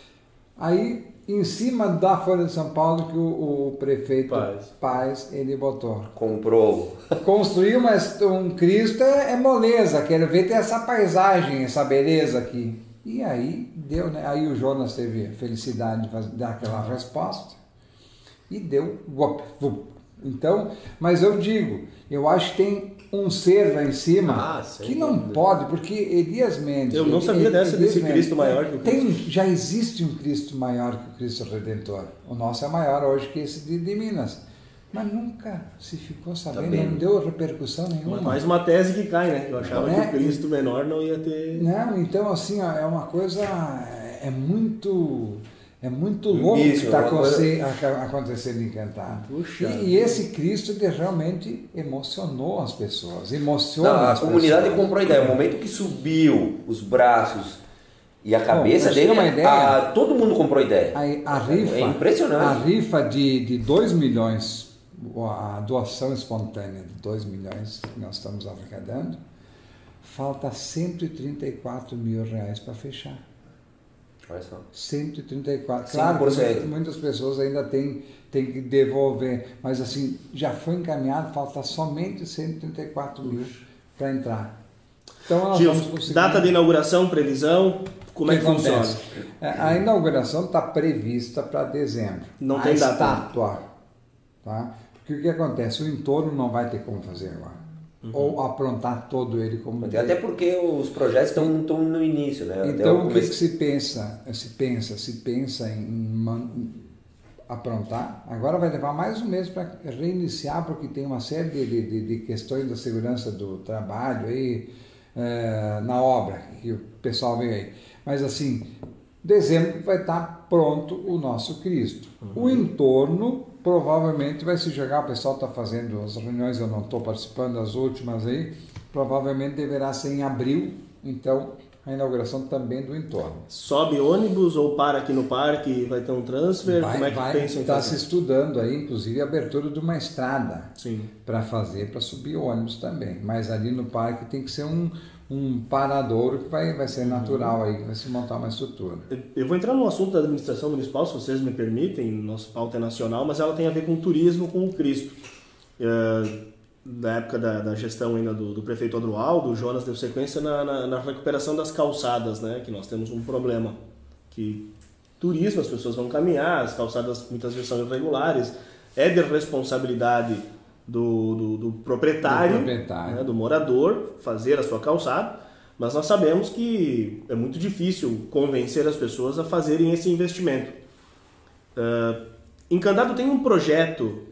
Aí, em cima da Folha de São Paulo, que o, o prefeito Paz. Paz, ele botou. Comprou. Construir uma, um Cristo é, é moleza, quero ver ter essa paisagem, essa beleza aqui. E aí deu, né? Aí o Jonas teve a felicidade de dar aquela resposta e deu. vup, vup. Então, mas eu digo, eu acho que tem um ser lá em cima Ah, que não dúvida. pode, porque Elias Mendes. Eu não sabia dessa, desse Mendes, Cristo maior que o Tem, já existe um Cristo maior que o Cristo Redentor. O nosso é maior hoje que esse de, de Minas. Mas nunca se ficou sabendo, não deu repercussão nenhuma. Mais uma tese que cai, né? Eu achava É. que o Cristo menor não ia ter. Não, então assim, é uma coisa. É muito. É muito louco Místico, que está acontecendo em Encantado. Puxa E, e esse Cristo realmente emocionou as pessoas. Emociona Não, a as comunidade pessoas. comprou a ideia. O momento que subiu os braços e a cabeça você dele, uma ideia- a- todo mundo comprou a ideia. A, a rifa, É impressionante. A rifa de, de 2 milhões, a doação espontânea de 2 milhões que nós estamos arrecadando, falta 134 mil reais para fechar. Olha só. 134. Claro que 5%. muitas- muitas pessoas ainda têm, têm que devolver, mas assim, já foi encaminhado, falta somente 134 mil para entrar. Então Gil, conseguir- data de inauguração, previsão, como é que funciona? acontece? É, A inauguração está prevista para dezembro. Não a tem data. estátua, tá? Porque o que acontece? O entorno não vai ter como fazer agora. Uhum. Ou aprontar todo ele como Até porque os projetos estão estão no início, né? Então, o que, se pensa? Se pensa, se pensa em man- aprontar. Agora vai levar mais um mês para reiniciar, porque tem uma série de, de- de- questões da segurança do trabalho aí eh, na obra que o pessoal veio aí. Mas assim, dezembro vai estar pronto o nosso Cristo. O entorno provavelmente vai se jogar. O pessoal está fazendo as reuniões, eu não estou participando das últimas aí. Provavelmente deverá ser em abril. Então a inauguração também do entorno. Sobe ônibus ou para aqui no parque, vai ter um transfer? como é que pensam em está se estudando aí, inclusive, a abertura de uma estrada para fazer, para subir ônibus também. Mas ali no parque tem que ser um, um paradouro que vai, vai ser natural aí, que vai se montar uma estrutura. Eu vou entrar no assunto da administração municipal, se vocês me permitem, nosso pauta é nacional, mas ela tem a ver com turismo, com o Cristo. É, da época da, da gestão ainda do, do prefeito Adroaldo, o Jonas deu sequência na, na, na recuperação das calçadas, né? que nós temos um problema, que turismo, as pessoas vão caminhar, as calçadas muitas vezes são irregulares, é de responsabilidade do, do, do proprietário, Do proprietário. né, do morador, fazer a sua calçada, mas nós sabemos que é muito difícil convencer as pessoas a fazerem esse investimento. Uh, Encantado tem um projeto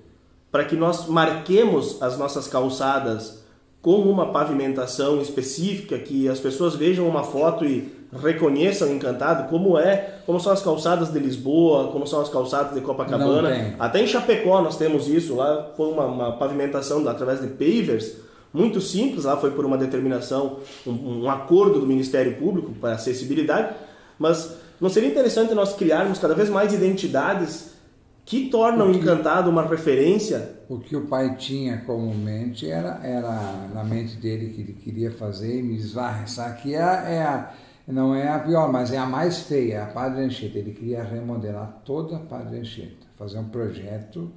para que nós marquemos as nossas calçadas com uma pavimentação específica, que as pessoas vejam uma foto e reconheçam Encantado como é, como são as calçadas de Lisboa, como são as calçadas de Copacabana. Até em Chapecó nós temos isso, lá foi uma, uma pavimentação através de pavers, muito simples, lá foi por uma determinação, um, um acordo do Ministério Público para acessibilidade, mas não seria interessante nós criarmos cada vez mais identidades que tornam o Encantado uma referência? O que o pai tinha como mente era, era na mente dele que ele queria fazer e me essa aqui é, é a, não é a pior, mas é a mais feia, é a Padre Anchieta. Ele queria remodelar toda a Padre Anchieta, fazer um projeto,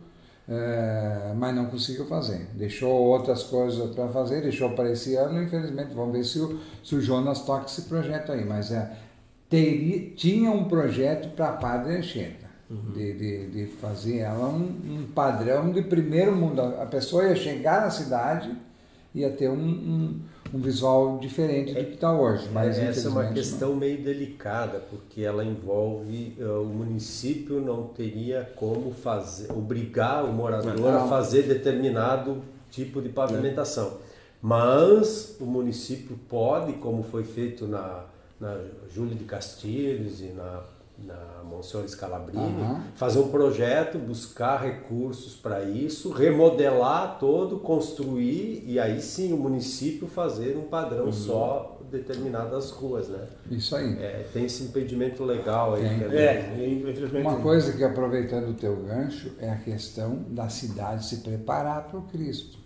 eh, mas não conseguiu fazer. Deixou outras coisas para fazer, deixou para esse ano, infelizmente, vamos ver se o, se o Jonas toca esse projeto aí, mas é, teria, tinha um projeto para a Padre Anchieta. De, de, de fazer ela um, um padrão de primeiro mundo. A a pessoa ia chegar na cidade ia ter um, um, um visual diferente do que está hoje. Mas Essa é uma questão meio delicada, porque ela envolve eh, o município não teria como fazer, obrigar o morador a Não. fazer determinado tipo de pavimentação. Mas o município pode, como foi feito na, na Júlio de Castilhos e na, na Monsenhor Scalabrini, Aham. fazer um projeto, buscar recursos para isso, remodelar todo, construir e aí sim o município fazer um padrão só determinadas ruas, né? não. Isso aí. É, tem esse impedimento legal aí. Tem. É, infelizmente. Uma coisa que aproveitando o teu gancho é a questão da cidade se preparar para o Cristo.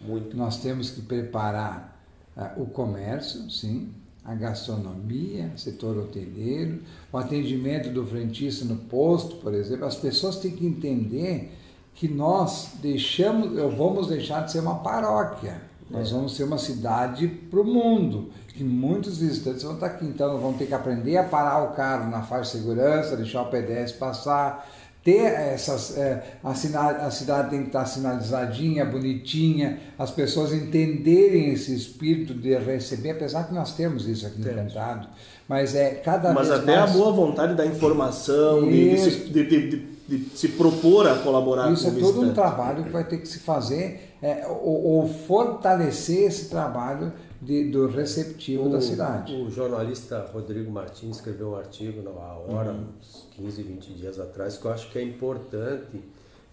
Muito. Nós temos que preparar ah, o comércio, sim, a gastronomia, setor hoteleiro, o atendimento do frentista no posto, por exemplo. As pessoas têm que entender que nós deixamos, vamos deixar de ser uma paróquia. Nós vamos ser uma cidade para o mundo, que muitos visitantes vão estar aqui. Então, vão ter que aprender a parar o carro na faixa de segurança, deixar o pedestre passar, ter essas é, a, cidade, a cidade tem que estar sinalizadinha, bonitinha, as pessoas entenderem esse espírito de receber, apesar que nós temos isso aqui encantado, mas é cada Mas vez até mais a boa vontade da informação, de, de se, Isso. de- de- se propor a colaborar isso com é o todo um trabalho que vai ter que se fazer é, ou, ou fortalecer esse trabalho de, do receptivo da cidade. O jornalista Rodrigo Martins escreveu um artigo na Hora, uns 15, 20 dias atrás, que eu acho que é importante.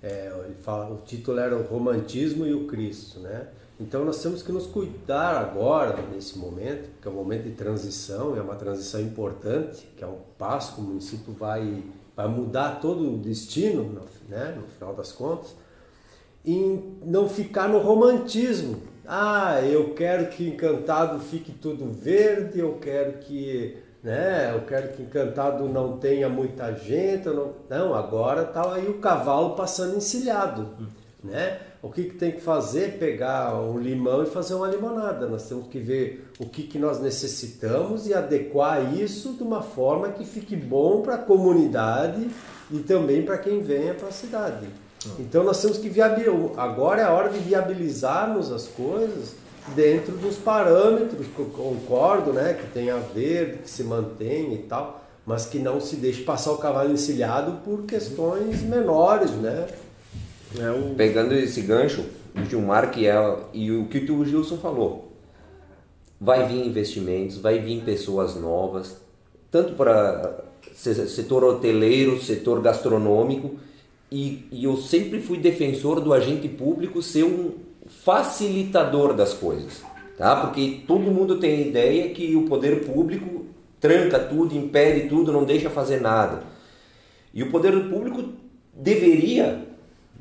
É, ele fala, o título era o Romantismo e o Cristo, né? Então nós temos que nos cuidar agora, nesse momento, que é um momento de transição, é uma transição importante, que é um passo que o município vai, vai mudar todo o destino, no, né, no final das contas, em não ficar no romantismo. Ah, eu quero que Encantado fique tudo verde, eu quero que, né, eu quero que Encantado não tenha muita gente. Não, não agora tá aí o cavalo passando encilhado. Né? O que, que tem que fazer? Pegar um limão e fazer uma limonada. Nós temos que ver o que, que nós necessitamos e adequar isso de uma forma que fique bom para a comunidade e também para quem venha para a cidade. Então nós temos que viabilizar. Agora é a hora de viabilizarmos as coisas dentro dos parâmetros, concordo, né? Que tenha verde, que se mantenha e tal, mas que não se deixe passar o cavalo encilhado por questões menores, né? É o... Pegando esse gancho, o Gilmar que é, e o que o Gilson falou, vai vir investimentos, vai vir pessoas novas, tanto para setor hoteleiro, setor gastronômico, e, e eu sempre fui defensor do agente público ser um facilitador das coisas, tá? Porque todo mundo tem a ideia que o poder público tranca tudo, impede tudo, não deixa fazer nada. E o poder público deveria,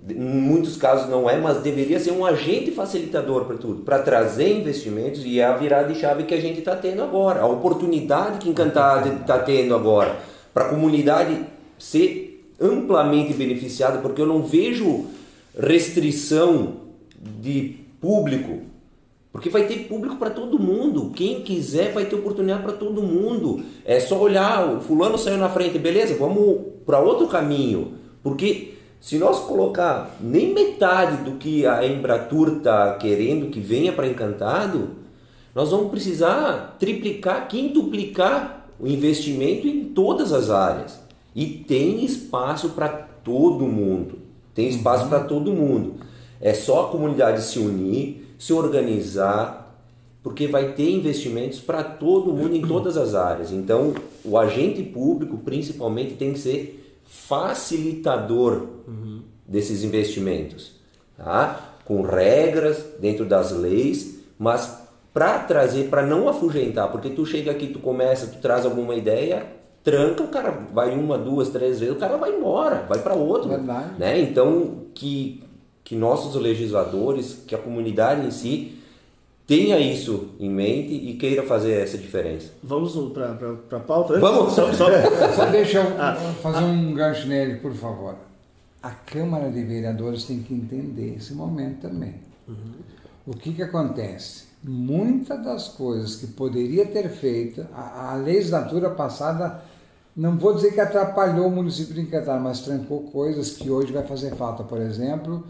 em muitos casos não é, mas deveria ser um agente facilitador para tudo, para trazer investimentos e a virada de chave que a gente está tendo agora, a oportunidade que Encantada está tendo agora, para a comunidade ser amplamente beneficiada, porque eu não vejo restrição de público, porque vai ter público para todo mundo. Quem quiser vai ter oportunidade para todo mundo. É só olhar, o fulano saiu na frente, beleza? Vamos para outro caminho. Porque se nós colocar nem metade do que a Embratur está querendo que venha para Encantado, nós vamos precisar triplicar, quintuplicar o investimento em todas as áreas. E tem espaço para todo mundo. Tem espaço uhum. para todo mundo. É só a comunidade se unir, se organizar, porque vai ter investimentos para todo mundo em todas as áreas. Então, o agente público, principalmente, tem que ser facilitador uhum. desses investimentos, tá? Com regras dentro das leis, mas para trazer, para não afugentar, porque tu chega aqui, tu começa, tu traz alguma ideia, tranca, o cara vai uma, duas, três vezes, o cara vai embora, vai para outro, Verdade. né? Então que que nossos legisladores, que a comunidade em si tenha isso em mente e queira fazer essa diferença. Vamos para a pauta? Vamos! Só, só... só deixa eu ah, fazer ah, um gancho nele, por favor. A Câmara de Vereadores tem que entender esse momento também. Uhum. O que, que acontece? Muitas das coisas que poderia ter feito, a, a legislatura passada não vou dizer que atrapalhou o município de Encantar, mas trancou coisas que hoje vai fazer falta. Por exemplo,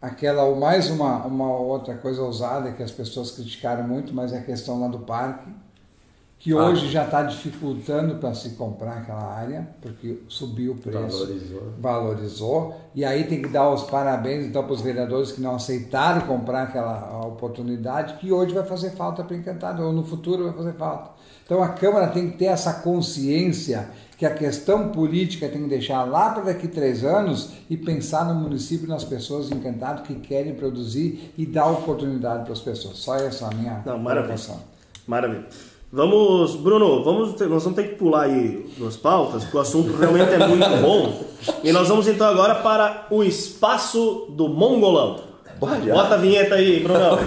aquela ou mais uma, uma outra coisa ousada que as pessoas criticaram muito, mas é a questão lá do parque, que ah. hoje já está dificultando para se comprar aquela área, porque subiu o preço, valorizou. valorizou, e aí tem que dar os parabéns então para os vereadores que não aceitaram comprar aquela oportunidade, que hoje vai fazer falta para Encantado, ou no futuro vai fazer falta. Então a Câmara tem que ter essa consciência que a questão política tem que deixar lá para daqui três anos e pensar no município nas pessoas encantadas que querem produzir e dar oportunidade para as pessoas. Só essa é a minha Não, maravilha. Maravilha. Vamos, Bruno, vamos ter, nós vamos ter que pular aí duas pautas, porque o assunto realmente é muito bom. E nós vamos então agora para o espaço do Mongolão. Bota a vinheta aí, Bruno.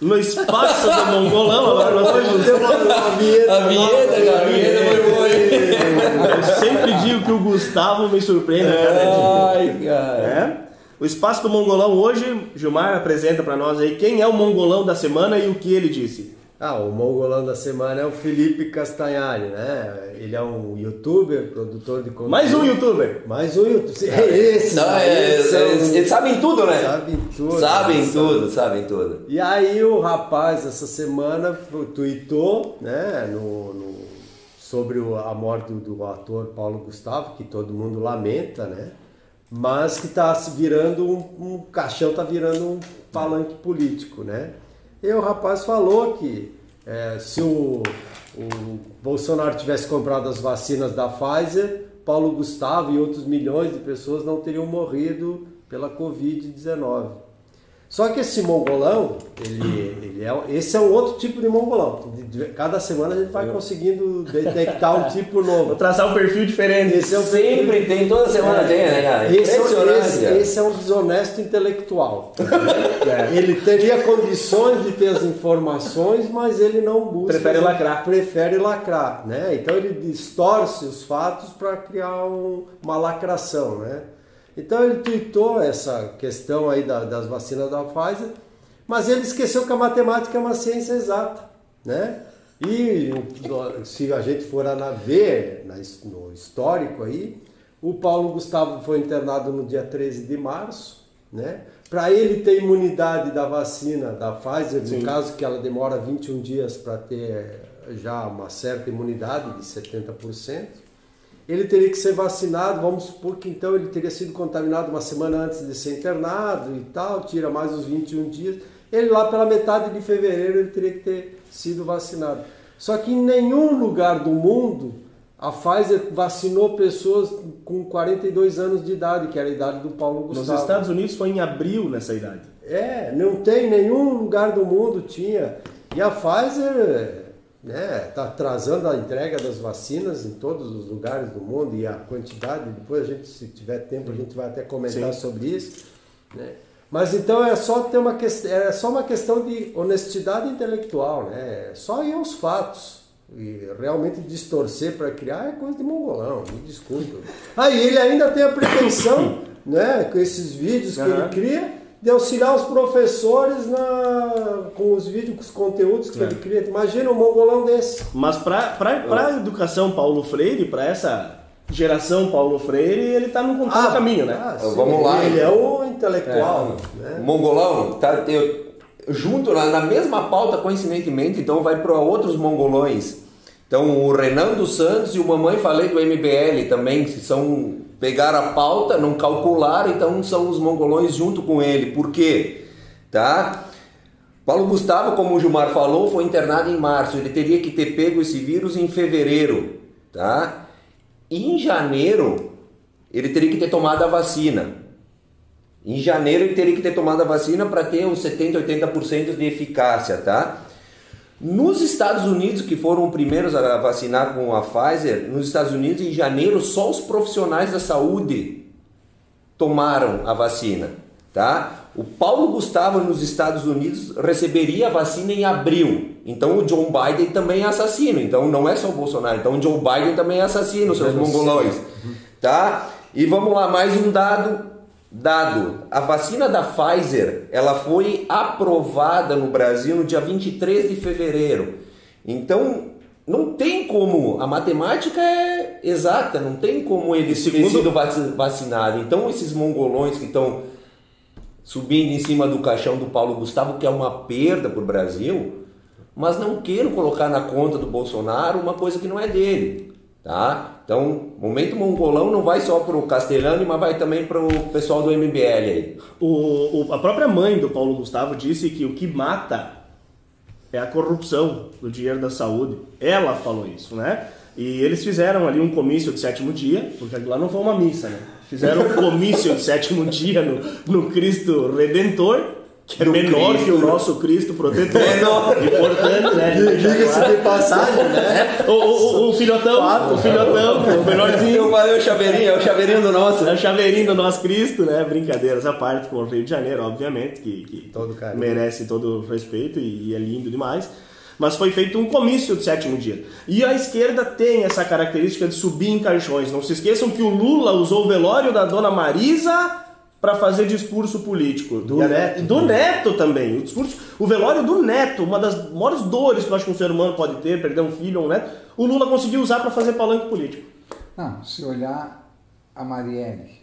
no espaço do Mongolão. Agora nós temos a vinheta. A vinheta, cara, a vinheta foi boa. Eu sempre digo que o Gustavo me surpreende a cada dia. Ai, cara. É? O espaço do Mongolão hoje, Gilmar apresenta para nós aí quem é o Mongolão da semana e o que ele disse. Ah, o mongolão da semana é o Felipe Castanhari, né? Ele é um youtuber, produtor de conteúdo. Mais um youtuber! Mais um youtuber. É esse! Não, é, esse é, eles, eles sabem tudo, né? Sabem tudo. Sabem tudo, sabem tudo. E aí o rapaz, essa semana, tweetou, né, no, no sobre a morte do ator Paulo Gustavo, que todo mundo lamenta, né? Mas que está virando um, um caixão, está virando um palanque político, né? E o rapaz falou que é, se o, o Bolsonaro tivesse comprado as vacinas da Pfizer, Paulo Gustavo e outros milhões de pessoas não teriam morrido pela Covid-19. Só que esse mongolão, ele, ele é, esse é um outro tipo de mongolão. Cada semana a gente vai conseguindo detectar um tipo Vou novo. traçar um perfil diferente. Esse é o Sempre tem, toda semana tem, né, cara? Esse, é um- esse- esse é um desonesto intelectual. Ele teria condições de ter as informações, mas ele não busca. Prefere lacrar. Prefere lacrar, né? Então ele distorce os fatos para criar um- uma lacração, né? Então ele tweetou essa questão aí da- das vacinas da Pfizer, mas ele esqueceu que a matemática é uma ciência exata, né? E se a gente for a ver na his- no histórico aí, o Paulo Gustavo foi internado no dia 13 de março, né? Para ele ter imunidade da vacina da Pfizer, no caso que ela demora 21 dias para ter já uma certa imunidade de 70%, ele teria que ser vacinado, vamos supor que então ele teria sido contaminado uma semana antes de ser internado e tal, tira mais os 21 dias. Ele lá pela metade de fevereiro ele teria que ter sido vacinado. Só que em nenhum lugar do mundo a Pfizer vacinou pessoas com 42 anos de idade, que era a idade do Paulo Nos Gustavo. Estados Unidos foi em abril nessa idade. É, não tem nenhum lugar do mundo tinha. E a Pfizer né, tá atrasando a entrega das vacinas em todos os lugares do mundo e a quantidade, depois a gente, se tiver tempo, a gente vai até comentar Sim. sobre isso. Né? Mas então é só ter uma questão, é só uma questão de honestidade intelectual, né? É só ir aos fatos. E realmente distorcer para criar é coisa de mongolão, me desculpa. Aí ele ainda tem a pretensão, né, com esses vídeos que Aham. ele cria, de auxiliar os professores na, com os vídeos, com os conteúdos que É. ele cria. Imagina um mongolão desse. Mas para a educação Paulo Freire, para essa geração Paulo Freire, ele está no contrario caminho, né? ah, Então, vamos lá, Ele é então. um intelectual. né? Mongolão, tá, eu- junto na, na mesma pauta, coincidentemente, então vai para outros mongolões. Então o Renan dos Santos e o Mamãe Falei do MBL também, que são pegaram a pauta, não calcularam, então são os mongolões junto com ele. Por quê? Tá? Paulo Gustavo, como o Gilmar falou, foi internado em março. Ele teria que ter pego esse vírus em fevereiro, tá? Em janeiro, ele teria que ter tomado a vacina. Em janeiro ele teria que ter tomado a vacina para ter uns 70, 80% de eficácia, tá? Nos Estados Unidos, que foram os primeiros a vacinar com a Pfizer, nos Estados Unidos, em janeiro, só os profissionais da saúde tomaram a vacina, tá? O Paulo Gustavo nos Estados Unidos receberia a vacina em abril. Então o John Biden também é assassino. Então não é só o Bolsonaro. Então o Joe Biden também é assassino, seus mongolões, tá? E vamos lá, mais um dado Dado, a vacina da Pfizer, ela foi aprovada no Brasil no dia 23 de fevereiro. Então, não tem como, a matemática é exata, não tem como ele ter Segundo- sido vaci- vacinado. Então, esses mongolões que estão subindo em cima do caixão do Paulo Gustavo, que é uma perda para o Brasil, mas não queiram colocar na conta do Bolsonaro uma coisa que não é dele, tá? Então, momento mongolão não vai só para o Castelhano, mas vai também para o pessoal do MBL aí. O, o- a própria mãe do Paulo Gustavo disse que o que mata é a corrupção do dinheiro da saúde. Ela falou isso, né? E eles fizeram ali um comício de sétimo dia, porque lá não foi uma missa, né? Fizeram um comício de sétimo dia no, no Cristo Redentor, que é menor Cristo. que o nosso Cristo protetor. Menor. Importante, né? Diga-se de passagem, né? É, o, o, o filhotão, o filhotão, o menorzinho. falei o chaveirinho, é o chaveirinho do nosso. É o chaveirinho do nosso Cristo, né? Brincadeiras à parte com o Rio de Janeiro, obviamente, que, que Todo merece todo o respeito e, e é lindo demais. Mas foi feito um comício de sétimo dia. E a esquerda tem essa característica de subir em caixões. Não se esqueçam que o Lula usou o velório da dona Marisa para fazer discurso político. Do E a- Neto. Do Neto também. O, discurso, o velório do Neto, uma das maiores dores que eu acho que um ser humano pode ter, perder um filho ou um neto, o Lula conseguiu usar para fazer palanque político. Não, se olhar a Marielle.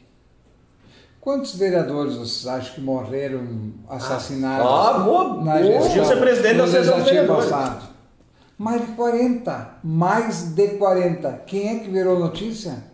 Quantos vereadores vocês acham que morreram assassinados Ah, boa, na boa. eleição, Podia ser presidente da legislativo passado? Mais de 40. Mais de 40. Quem é que virou notícia?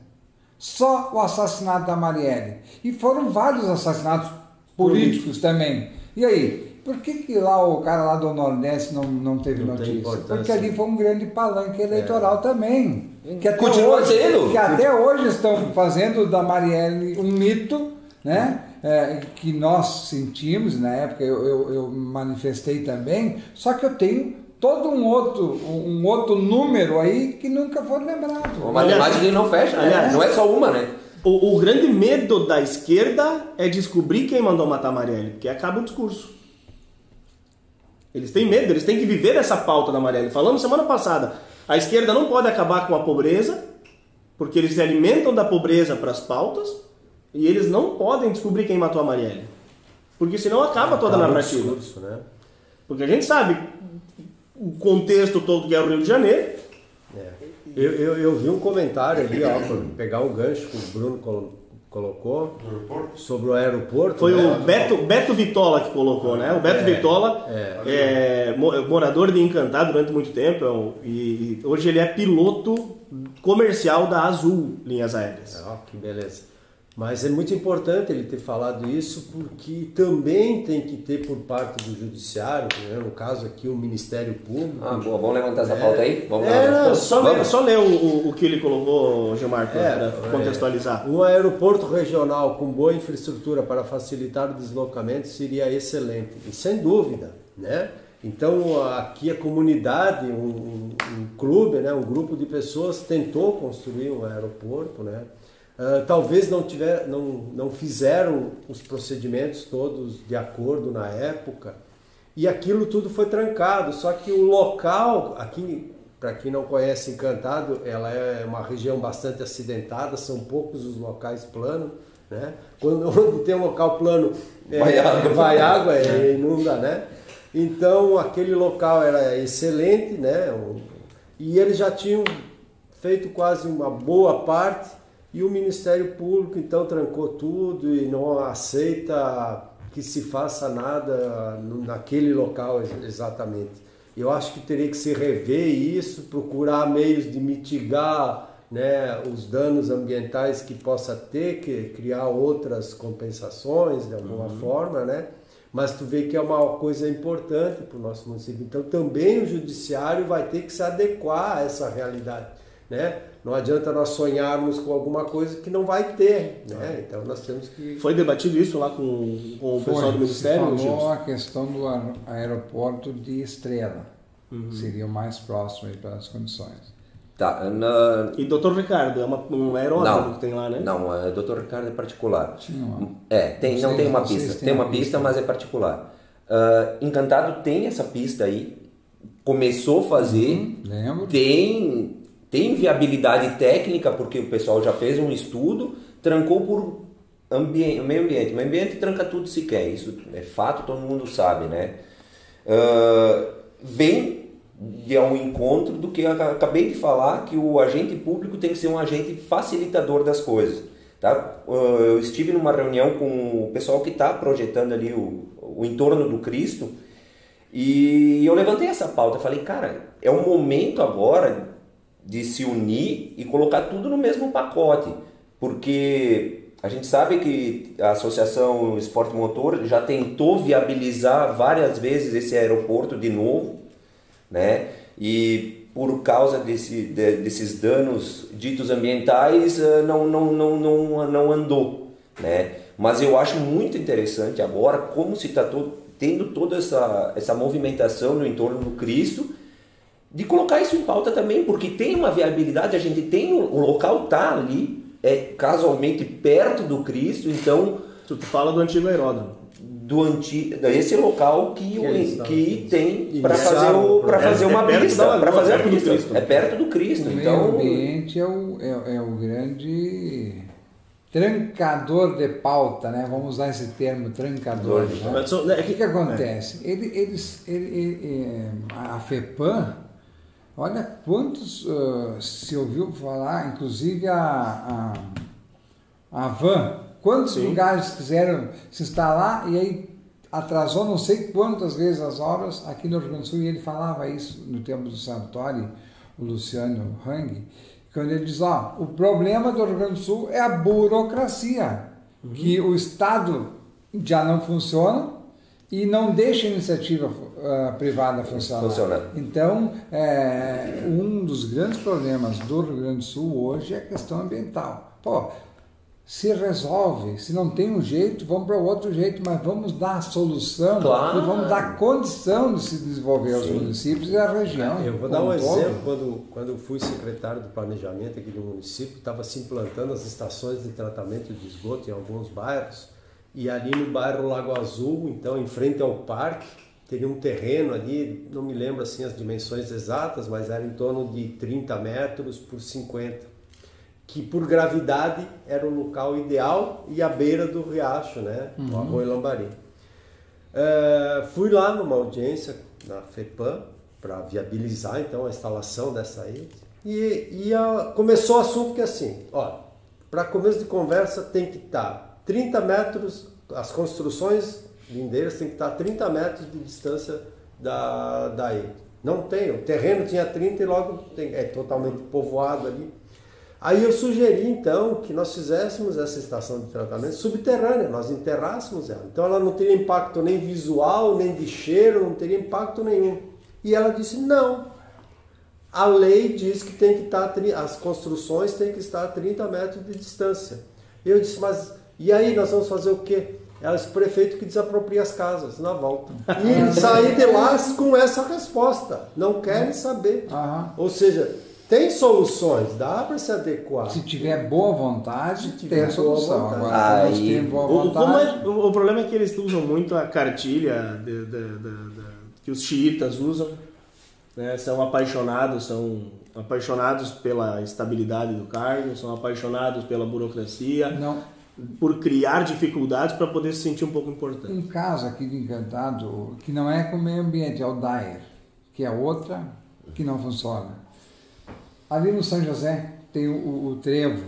Só o assassinato da Marielle. E foram vários assassinatos políticos também. E aí? Por que, que lá o cara lá do Nordeste não, não teve Não notícia? Porque ali foi um grande palanque eleitoral também. Que até Continua hoje, sendo. Que até hoje estão fazendo da Marielle um mito, né? é, que nós sentimos, na época eu, eu, eu manifestei também, só que eu tenho todo um outro, um outro número aí que nunca foi lembrado. A matemática não fecha, né? Aliás, Não é só uma, né? O, o grande medo da esquerda é descobrir quem mandou matar Marielle, porque acaba o discurso. Eles têm medo, eles têm que viver essa pauta da Marielle. Falamos semana passada, a esquerda não pode acabar com a pobreza, porque eles se alimentam da pobreza para as pautas, e eles não podem descobrir quem matou a Marielle. Porque senão acaba toda a Acaba o narrativa. discurso, né? Porque a gente sabe o contexto todo que é o Rio de Janeiro. É. Eu, eu, eu vi um comentário ali, ó, para pegar o gancho que o Bruno colo- colocou sobre o aeroporto. Foi né? o Beto, Beto Vitola que colocou, né? O Beto É, Vitola é. é, mo- morador de Encantado durante muito tempo é um- e, e hoje ele é piloto comercial da Azul Linhas Aéreas. Ó, que beleza. Mas é muito importante ele ter falado isso porque também tem que ter por parte do judiciário, né, no caso aqui o Ministério Público. Ah, boa, vamos levantar essa É. pauta aí? Vamos É, não, Só ler, Vamos? só ler o, o- o que ele colocou, Gilmar, para É, contextualizar. Um aeroporto regional com boa infraestrutura para facilitar o deslocamento seria excelente, e sem dúvida, né? Então aqui a comunidade, um, um- um clube, né, um grupo de pessoas tentou construir um aeroporto, né? Ah, talvez não, tiver, não, não fizeram os procedimentos todos de acordo na época e aquilo tudo foi trancado. Só que o local, aqui, para quem não conhece Encantado, ela é uma região bastante acidentada, são poucos os locais planos. Né? Quando tem um local plano, é, Vai água. vai água, é, inunda, né? Então aquele local era excelente, né? E eles já tinham feito quase uma boa parte e o Ministério Público então trancou tudo e não aceita que se faça nada naquele local ex- exatamente. Eu acho que teria que se rever isso, procurar meios de mitigar né, os danos ambientais que possa ter, que criar outras compensações de alguma forma, né? Mas tu vê que é uma coisa importante para o nosso município. Então também o judiciário vai ter que se adequar a essa realidade, né? Não adianta nós sonharmos com alguma coisa que não vai ter, né? Então nós temos que Foi debatido isso lá com, com o pessoal do Foi, Ministério, se falou a questão do aer- aeroporto de Estrela. Uhum. Seria o mais próximo aí pelas condições. Tá, na... E Dr. Ricardo, é uma, um aeródromo Não, que tem lá, né? não, é Dr. Ricardo é particular. Tinha uma- É, tem, Não não tem uma pista. Tem uma pista, pista. mas é particular. Ah, Encantado tem essa pista aí, começou a fazer, Lembro? tem, tem viabilidade técnica, porque o pessoal já fez um estudo, trancou por meio ambiente. Meio ambiente tranca tudo se quer, isso é fato, todo mundo sabe, né? Ah, vem de um encontro do que eu acabei de falar, que o agente público tem que ser um agente facilitador das coisas. Tá? Eu estive numa reunião com o pessoal que está projetando ali o, o entorno do Cristo e eu levantei essa pauta. Falei, cara, é o momento agora de se unir e colocar tudo no mesmo pacote, porque a gente sabe que a Associação Esporte Motor já tentou viabilizar várias vezes esse aeroporto de novo, né? E por causa desse, de- desses danos ditos ambientais, eh, não, não, não, não, não andou, né? Mas eu acho muito interessante agora como se está tendo toda essa, essa movimentação no entorno do Cristo, de colocar isso em pauta também, porque tem uma viabilidade, a gente tem o, o local tá ali, é casualmente perto do Cristo, então Tu, fala do antigo aeródromo. do antigo, esse local que, o- eles estavam- que tem para fazer o, o para projeto. fazer É uma perto pista, para fazer a pista. Cristo. É perto do Cristo, O então ambiente é o, é, é o grande trancador de pauta, né? Vamos usar esse termo, trancador. Né? É O que, que- acontece? Ele, eles, ele, ele- é, a FEPAM, olha quantos ah, se ouviu falar, inclusive a, a, a VAN, quantos Sim. lugares quiseram se instalar e aí atrasou não sei quantas vezes as obras. Aqui no Rio Grande do Sul e ele falava isso no tempo do Sartori, o Luciano Hang, quando ele diz, ó, o problema do Rio Grande do Sul é a burocracia, que o Estado já não funciona e não deixa a iniciativa ah, privada funcionar. Funcionar. Então, é, um dos grandes problemas do Rio Grande do Sul hoje é a questão ambiental. Pô, se resolve. Se não tem um jeito, vamos para outro jeito, mas vamos dar a solução Claro. e vamos dar condição de se desenvolver os municípios e a região. Eu vou dar um um todo. exemplo. Quando, quando eu fui secretário do planejamento aqui do município, estava se implantando as estações de tratamento de esgoto em alguns bairros. E ali no bairro Lago Azul, então em frente ao parque, teria um terreno ali, não me lembro assim as dimensões exatas, mas era em torno de 30 metros por 50. Que por gravidade era o local ideal e à beira do riacho, né? O Arroio Lambari. É, fui lá numa audiência na FEPAM para viabilizar então a instalação dessa aí e, e a- começou o assunto que é assim, ó, para começo de conversa tem que estar 30 metros, as construções lindeiras tem que estar 30 metros de distância da daí. Não tem, o terreno tinha 30 e logo tem- é totalmente povoado ali. Aí eu sugeri então que nós fizéssemos essa estação de tratamento subterrânea, nós enterrássemos ela. Então ela não teria impacto nem visual, nem de cheiro, não teria impacto nenhum. E ela disse: não. A lei diz que tem que estar, as construções têm que estar a 30 metros de distância. Eu disse: mas e aí nós vamos fazer o quê? Ela disse: prefeito que desapropria as casas na volta. E saí de lá com essa resposta. Não querem saber. Aham. Ou seja, tem soluções, dá para se adequar. Se tiver boa vontade, tiver tem a solução. vontade. Agora, Aí, temos boa O, o, vontade. é- o- o problema é que eles usam muito a cartilha de- de- de- de- que os xiitas usam. né? São apaixonados, são apaixonados pela estabilidade do cargo, são apaixonados pela burocracia, Não, por criar dificuldades para poder se sentir um pouco importante. um caso aqui de Encantado que não é com o meio ambiente, é o Dyer, que é outra que não funciona. Ali no São José tem o, o- trevo,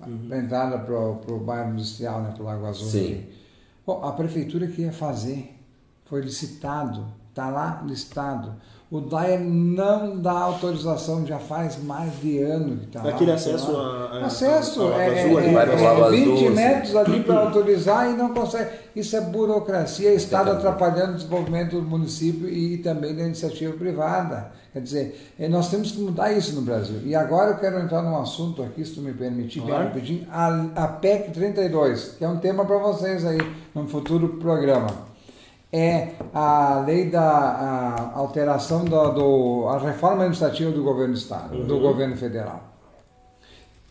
a entrada para o bairro industrial, né, para o Lago Azul. Sim. Bom, a prefeitura queria fazer, foi licitado, está lá listado. O Dyer não dá autorização, já faz mais de ano que está lá. Aquele tá acesso lá. a- a- acesso, ao Lago é, Azul é, é, Lago Azul, 20 assim. metros ali para autorizar e não consegue. Isso é burocracia, Estado atrapalhando o desenvolvimento do município e também da iniciativa privada. Quer dizer, eh, nós temos que mudar isso no Brasil. E agora eu quero entrar num assunto aqui, se tu me permitir, bem rapidinho, a, a PEC 32, que é um tema para vocês aí no futuro programa. É a lei da a alteração do, do- a reforma administrativa do governo do estado, do governo federal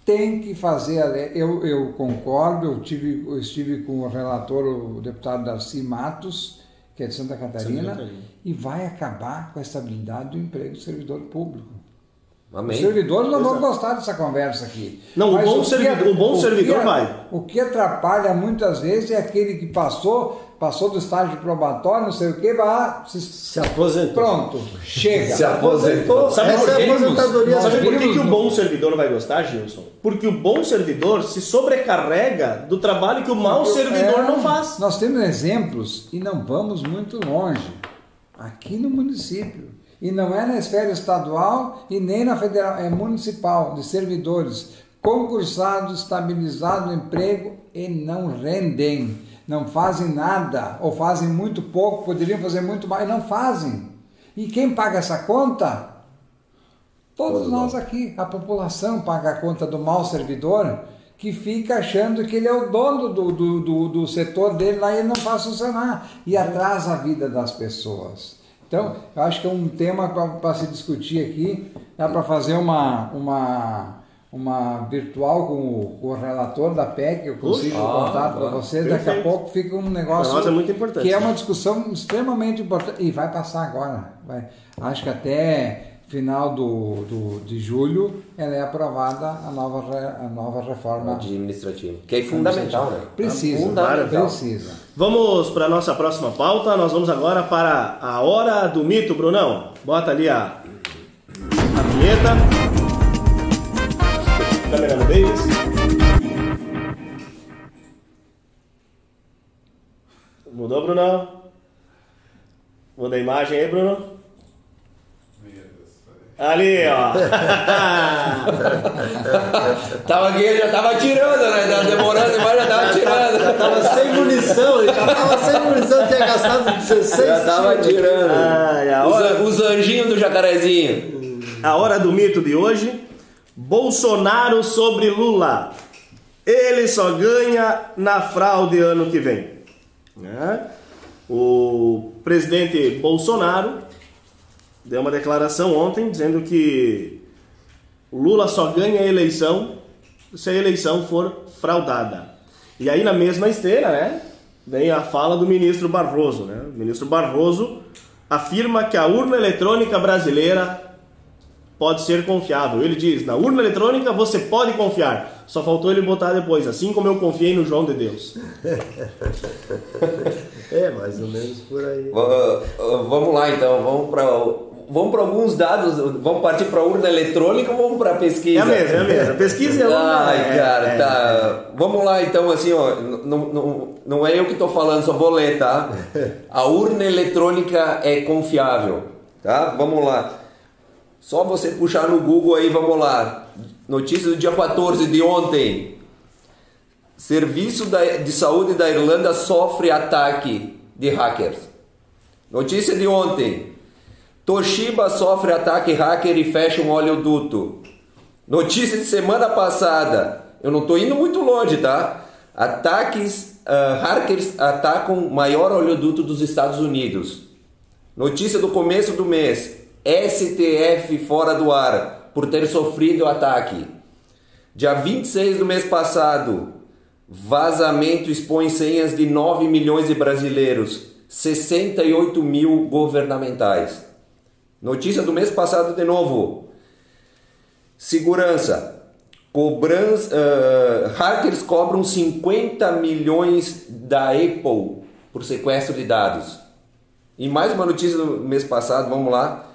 tem que fazer a lei. Eu, eu concordo, eu, tive, eu estive com o relator, o deputado Darcy Matos, que é de Santa Catarina, Santa Catarina. e vai acabar com a estabilidade do emprego do servidor público. Amém. Os servidores não vão Exato. gostar dessa conversa aqui. Não, o Mas bom que- servidor- o bom que- servidor vai. O que atrapalha muitas vezes é aquele que passou, passou do estágio probatório, não sei o que, vai se, Se aposentou. pronto, chega. Se aposentou. Sabe Essa por é aposentadoria. Sabe por que, que o bom servidor vai gostar, Gilson? Porque o bom servidor se sobrecarrega do trabalho que o mau servidor É, não faz. Nós temos exemplos e não vamos muito longe. Aqui no município. E não é na esfera estadual e nem na federal, é municipal, de servidores concursados, estabilizados no emprego e não rendem, não fazem nada, ou fazem muito pouco, poderiam fazer muito mais, não fazem. E quem paga essa conta? Todos nós aqui, a população paga a conta do mau servidor que fica achando que ele é o dono do, do, do, do setor dele lá e ele não faz funcionar e atrasa a vida das pessoas. Então, eu acho que é um tema para se discutir aqui, dá para fazer uma, uma, uma virtual com o, com o relator da PEC, eu consigo o Ah, contato para vocês, daqui a Perfeito. pouco fica um negócio nós é muito importante. que é uma discussão extremamente importante e vai passar agora. Vai. Acho que até final do, do, de julho ela é aprovada a nova, a nova reforma. Administrativo. Que é fundamental, né? Precisa, Fundamental. precisa. Vamos para a nossa próxima pauta. Nós vamos agora para a hora do mito, Brunão. Bota ali a, a vinheta. Câmera no Davis. Mudou, Brunão? Muda a imagem aí, Bruno. Ali, ó. Tava aqui, já tava tirando, né? Tava demorando demais, já tava tirando. Tava sem munição, ele tava sem munição, tinha gastado 16 Já tava tiros. tirando. Ai, a Os, hora, an- os anjinhos do jacarezinho. a hora do mito de hoje. Bolsonaro sobre Lula. ele só ganha na fraude ano que vem. Né? O presidente Bolsonaro deu uma declaração ontem dizendo que Lula só ganha a eleição se a eleição for fraudada. E aí na mesma esteira, né, vem a fala do ministro Barroso, né? O ministro Barroso afirma que a urna eletrônica brasileira pode ser confiável. Ele diz: na urna eletrônica você pode confiar. Só faltou ele botar depois, assim como eu confiei no João de Deus. É, mais ou menos por aí. Va- Vamos lá então, vamos para vamos para alguns dados, vamos partir para urna eletrônica ou vamos para É pesquisa? a mesma, é a mesma. Pesquisa é urna. Ai, é, cara, é, tá. Vamos lá então, assim, ó, não, não, não é eu que tô falando, só vou ler, tá? A urna eletrônica é confiável, tá? Vamos lá. Só você puxar no Google aí, vamos lá. Notícia do dia 14 de ontem. Serviço de Saúde da Irlanda sofre ataque de hackers. Notícia de ontem. Toshiba sofre ataque hacker e fecha um oleoduto. Notícia de semana passada. Eu não estou indo muito longe, tá? Ataques, ah, hackers atacam maior oleoduto dos Estados Unidos. Notícia do começo do mês. STF fora do ar por ter sofrido ataque. Dia 26 do mês passado. Vazamento expõe senhas de 9 milhões de brasileiros. 68 mil governamentais. Notícia do mês passado de novo. Segurança. Cobrança, ah, hackers cobram 50 milhões da Apple por sequestro de dados. E mais uma notícia do mês passado, vamos lá.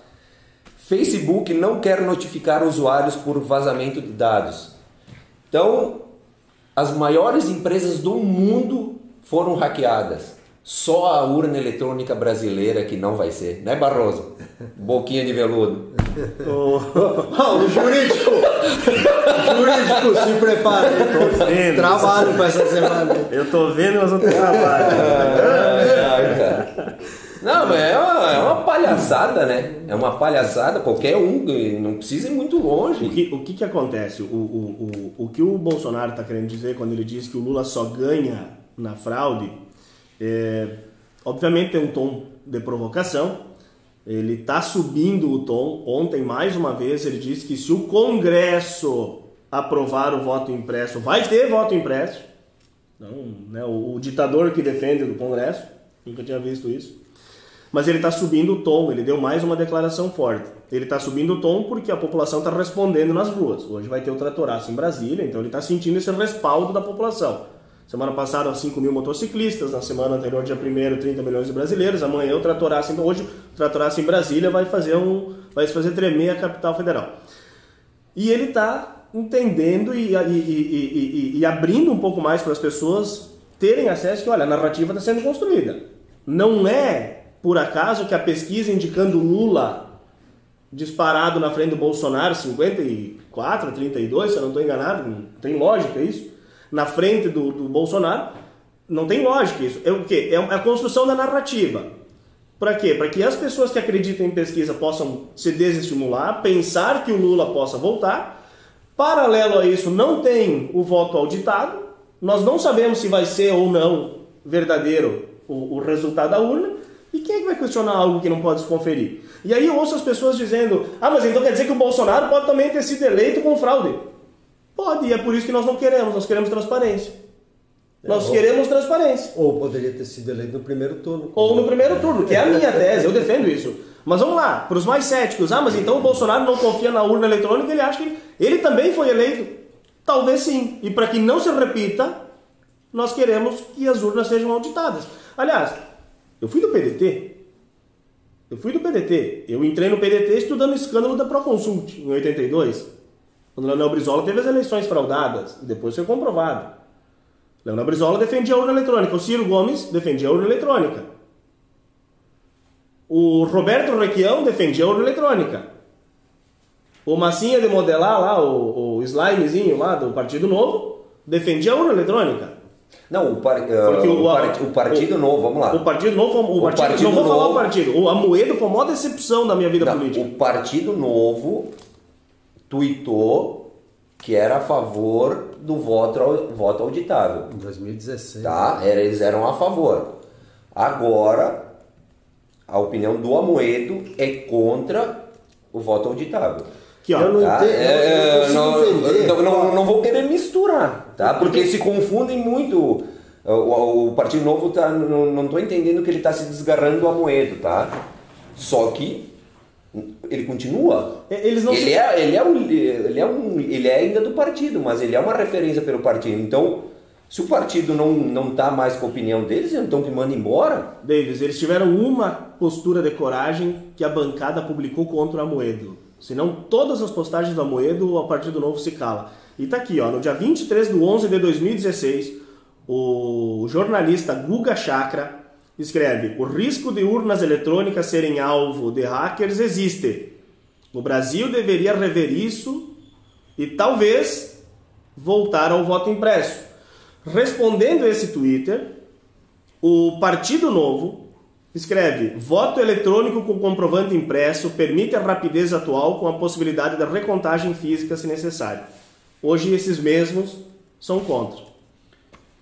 Facebook não quer notificar usuários por vazamento de dados. Então, as maiores empresas do mundo foram hackeadas. Só a urna eletrônica brasileira que não vai ser, né, Barroso? Boquinha de veludo. O- Ah, o jurídico! O jurídico, se prepare. vendo. Trabalho para essa semana. Eu tô vendo, mas não tem trabalho. Ai, cara. Não, mas é uma, é uma palhaçada, né? É uma palhaçada, qualquer um, não precisa ir muito O longe. que, o que, que acontece? O, o, o, o que o Bolsonaro está querendo dizer quando ele diz que o Lula só ganha na fraude, é, obviamente tem um tom de provocação, ele está subindo o tom. Ontem, mais uma vez, ele disse que se o Congresso aprovar o voto impresso, vai ter voto impresso. Não, né, o, o ditador que defende do Congresso, nunca tinha visto isso. Mas ele está subindo o tom, ele deu mais uma declaração forte. Ele está subindo o tom porque a população está respondendo nas ruas. Hoje vai ter o tratoraço em Brasília, então ele está sentindo esse respaldo da população. Semana passada, 5 mil motociclistas, na semana anterior, dia 1 30 milhões de brasileiros. Amanhã o tratoraço, então hoje o tratoraço em Brasília vai fazer, um, vai fazer tremer a capital federal. E ele está entendendo e, e, e, e, e abrindo um pouco mais para as pessoas terem acesso que, olha, a narrativa está sendo construída. Não é por acaso que a pesquisa indicando Lula disparado na frente do Bolsonaro, 54, 32, se eu não estou enganado, não tem lógica isso, na frente do, do Bolsonaro, não tem lógica isso. É o quê? É a construção da narrativa. Para quê? Para que as pessoas que acreditam em pesquisa possam se desestimular, pensar que o Lula possa voltar. Paralelo a isso, não tem o voto auditado. Nós não sabemos se vai ser ou não verdadeiro o, o resultado da urna. E quem é que vai questionar algo que não pode se conferir? E aí eu ouço as pessoas dizendo: ah, mas então quer dizer que o Bolsonaro pode também ter sido eleito com fraude? Pode, e é por isso que nós não queremos, nós queremos transparência. Nós ou- queremos transparência. Ou poderia ter sido eleito no primeiro turno. Ou no primeiro turno, que é a minha tese, eu defendo isso. Mas vamos lá, para os mais céticos, ah, mas então o Bolsonaro não confia na urna eletrônica, ele acha que ele também foi eleito? Talvez sim. E para que não se repita, nós queremos que as urnas sejam auditadas. Aliás, eu fui do PDT. Eu fui do PDT. Eu entrei no PDT estudando o escândalo da Proconsult, em 82. Quando Leonel Brizola teve as eleições fraudadas. E depois foi comprovado. Leonel Brizola defendia a urna eletrônica. O Ciro Gomes defendia a urna eletrônica. O Roberto Requião defendia a urna eletrônica. O Massinha de modelar lá, o, o slimezinho lá do Partido Novo, defendia a urna eletrônica. Não, o, par- ah, Porque o, par- o Partido o- Novo, vamos lá. O Partido Novo, foi- o, O partido, Partido não vou falar o Novo- partido. O Amoedo foi a maior decepção da minha vida Não, política. o Partido Novo tuitou que era a favor do voto, voto auditável. Em 2016. Tá? Era- Eles eram a favor. Agora, a opinião do Amoedo é contra o voto auditável. Aqui, ó. Eu não Tá? entendo, eu- eu É, consigo não, entender. não, não, não vou querer misturar, tá? Porque se confundem muito. O, o- o Partido Novo tá, não, não tô entendendo que ele está se desgarrando do Amoedo, tá? Só que ele continua. É, Eles não ele, se- é, ele, é um, ele, é um, ele é ainda do partido, mas ele é uma referência pelo partido. Então, se o partido não, não tá mais com a opinião deles, então que manda embora. Davis, eles tiveram uma postura de coragem que a bancada publicou contra o Amoedo. Senão, todas as postagens do Amoedo, o Partido Novo se cala. E tá aqui, ó, no dia 23 de 11 de 2016, o jornalista Guga Chakra escreve: O risco de urnas eletrônicas serem alvo de hackers existe. O Brasil deveria rever isso e talvez voltar ao voto impresso. Respondendo esse Twitter, o Partido Novo escreve: voto eletrônico com comprovante impresso permite a rapidez atual com a possibilidade da recontagem física se necessário. Hoje esses mesmos são contra.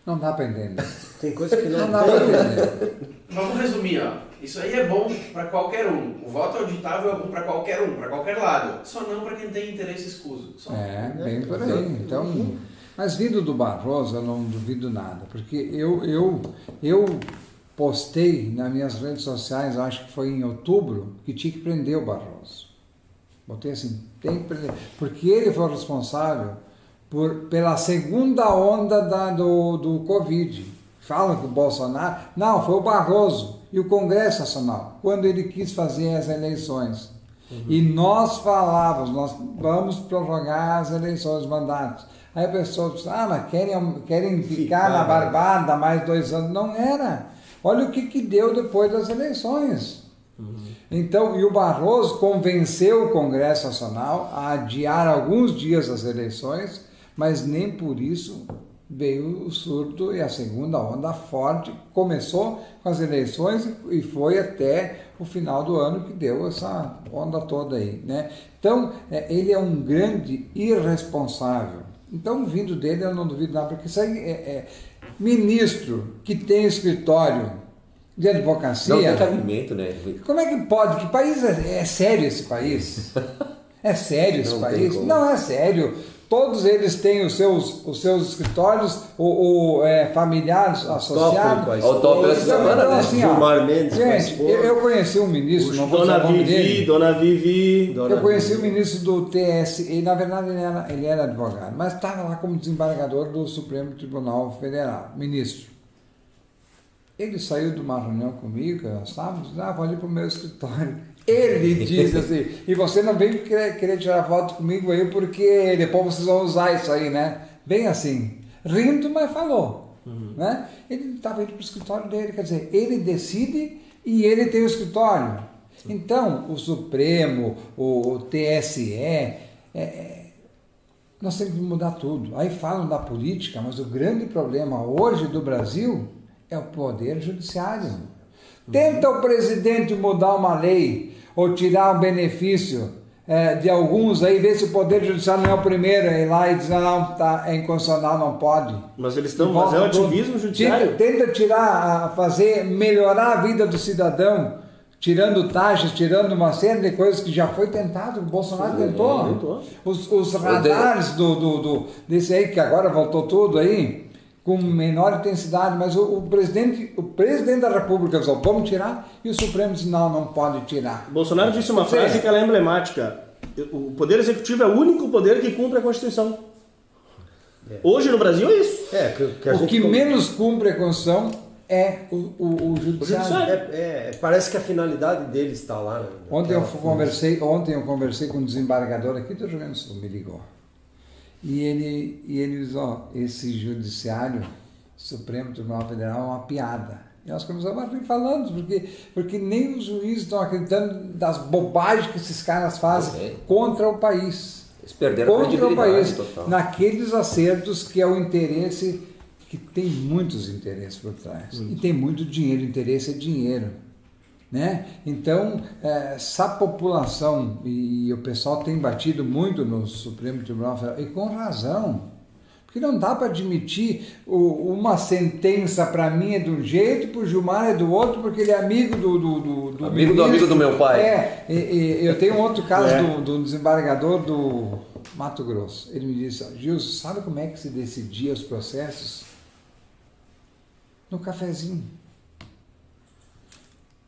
Não dá para entender. Tem coisa que Não não dá para entender. Vamos resumir, ó. Isso aí é bom para qualquer um. O voto auditável é bom para qualquer um, para qualquer lado. Só não para quem tem interesse escuso. Só. É, bem por aí. Então, mas vindo do Barroso, eu não duvido nada, porque eu, eu, eu postei nas minhas redes sociais, acho que foi em outubro, que tinha que prender o Barroso. Botei assim, tem que prender, porque ele foi responsável por, pela segunda onda da, do, do Covid. Falam que o Bolsonaro. Não, foi o Barroso e o Congresso Nacional, quando ele quis fazer as eleições. E nós falávamos, nós vamos prorrogar as eleições, os mandatos. Aí a pessoa disse, ah, mas querem, querem ficar, Ficar, na né? barbada mais dois anos. Não era. Olha o que, que deu depois das eleições. Então, e o Barroso convenceu o Congresso Nacional a adiar alguns dias as eleições, mas nem por isso veio o surto e a segunda onda forte começou com as eleições e foi até o final do ano que deu essa onda toda aí, né? Então, é, ele é um grande irresponsável. Então, vindo dele, eu não duvido nada, porque isso aí é, é ministro que tem escritório de advocacia. Não tem cabimento, né? Como é que pode? Que país é, é sério esse país? É sério esse Não país? Não é sério. Todos eles têm os seus, os seus escritórios, ou, ou, é, familiares associados. o top essa Então, semana, então, né? assim, Gilmar Mendes gente, eu, eu conheci um ministro, não vou Dona Vivi, dele. Dona Vivi. Dona Eu conheci o ministro do TSE, e na verdade ele era, ele era advogado, mas estava lá como desembargador do Supremo Tribunal Federal, ministro. Ele saiu de uma reunião comigo, nós estávamos, ah, vou ali para o meu escritório. Ele disse assim, e você não vem querer, querer tirar foto comigo aí, porque depois vocês vão usar isso aí, né? Bem assim, rindo, mas falou. Né? Ele estava indo para o escritório dele, quer dizer, ele decide e ele tem o escritório. Então, o Supremo, o, o TSE, é, é, nós temos que mudar tudo. Aí falam da política, mas o grande problema hoje do Brasil é o poder judiciário. Tenta o presidente mudar uma lei ou tirar um benefício é, de alguns aí, ver se o poder judiciário não é o primeiro a ir lá e dizer, não, tá, é inconstitucional, não pode. Mas eles estão fazendo ativismo judiciário. Tenta, tenta tirar, a- fazer, melhorar a vida do cidadão, tirando taxas, tirando uma série de coisas que já foi tentado, o Bolsonaro tentou. tentou. Os, os radares do, do, do- desse aí, que agora voltou tudo aí, com menor intensidade, mas o, o presidente, o presidente da República falou, vamos tirar, e o Supremo disse, não, não pode tirar. Bolsonaro disse uma frase que ela é emblemática. O poder executivo é o único poder que cumpre a Constituição. Hoje no Brasil é isso. É, que, que a o gente que menos cumpre a Constituição é o, o, o judiciário. judiciário. É, é, parece que a finalidade dele está lá. né? Ontem eu conversei, ontem eu conversei com um desembargador aqui do Rio Grande do Sul, me ligou. E ele, e ele disse, ó, esse judiciário, Supremo Tribunal Federal, é uma piada. E nós começamos a rir falando, porque, porque nem os juízes estão acreditando das bobagens que esses caras fazem É. contra o país. Eles perderam Contra o país. total. Naqueles acertos que é o interesse, que tem muitos interesses por trás. E tem muito dinheiro, interesse é dinheiro. Né? Então, é, essa população, e o pessoal tem batido muito no Supremo Tribunal Federal, e com razão, porque não dá para admitir uma sentença para mim é de um jeito, para o Gilmar é do outro, porque ele é amigo do. do, do, do amigo do amigo do meu pai. É, e, e, eu tenho um outro caso é. do, do, desembargador do Mato Grosso. Ele me disse: Gilson, sabe como é que se decidia os processos? No cafezinho.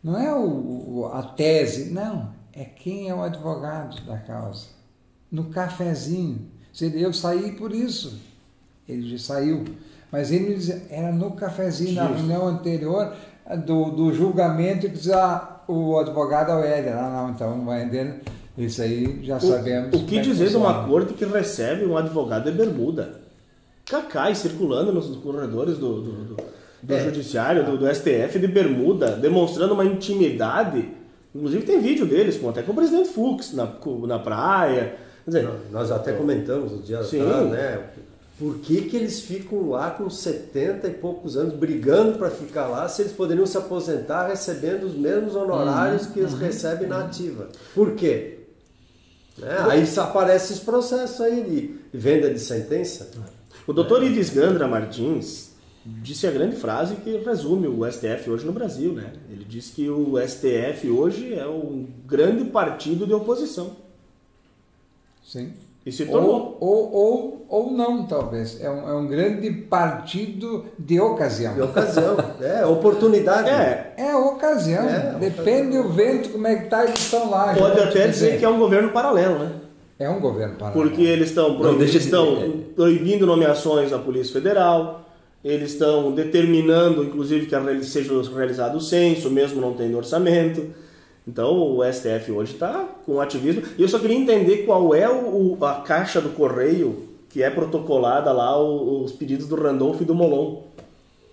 Não é o, a tese, não. É quem é o advogado da causa. No cafezinho. Eu saí por isso. Ele já saiu. Mas ele me dizia, era no cafezinho, na reunião anterior do, do julgamento, que dizia o advogado é o Éder. Ah, não, então vai entender. Isso aí já sabemos. O que é dizer de uma corte que recebe um advogado de bermuda? Cacai circulando nos corredores do, do, do do é. Judiciário, do, do, STF de bermuda, demonstrando uma intimidade. Inclusive tem vídeo deles, com, até com o presidente Fux na, na praia. Dizer, Nós até comentamos o dia atrás, né? Por que, que eles ficam lá com 70 e poucos anos brigando para ficar lá se eles poderiam se aposentar recebendo os mesmos honorários uhum, que eles uhum, recebem na ativa? Por quê? Né? Aí aparece esse processo aí de venda de sentença. O doutor é. Ives Gandra Martins, disse a grande frase que resume o STF hoje no Brasil, né? Ele disse que o STF hoje é um grande partido de oposição. Sim. E se tornou. Ou, ou, ou, ou não, talvez. É um, é um grande partido de ocasião. De ocasião. É, oportunidade. É, é ocasião. É, Depende do vento, como é que tá, eles estão lá. Pode até dizer, dizer que é um governo paralelo, né? É um governo paralelo. Porque eles estão, eles estão proibindo nomeações da Polícia Federal, eles estão determinando, inclusive, que seja realizado o censo, mesmo não tendo orçamento. Então o STF hoje está com ativismo. E eu só queria entender qual é o, a caixa do correio que é protocolada lá os pedidos do Randolph e do Molon.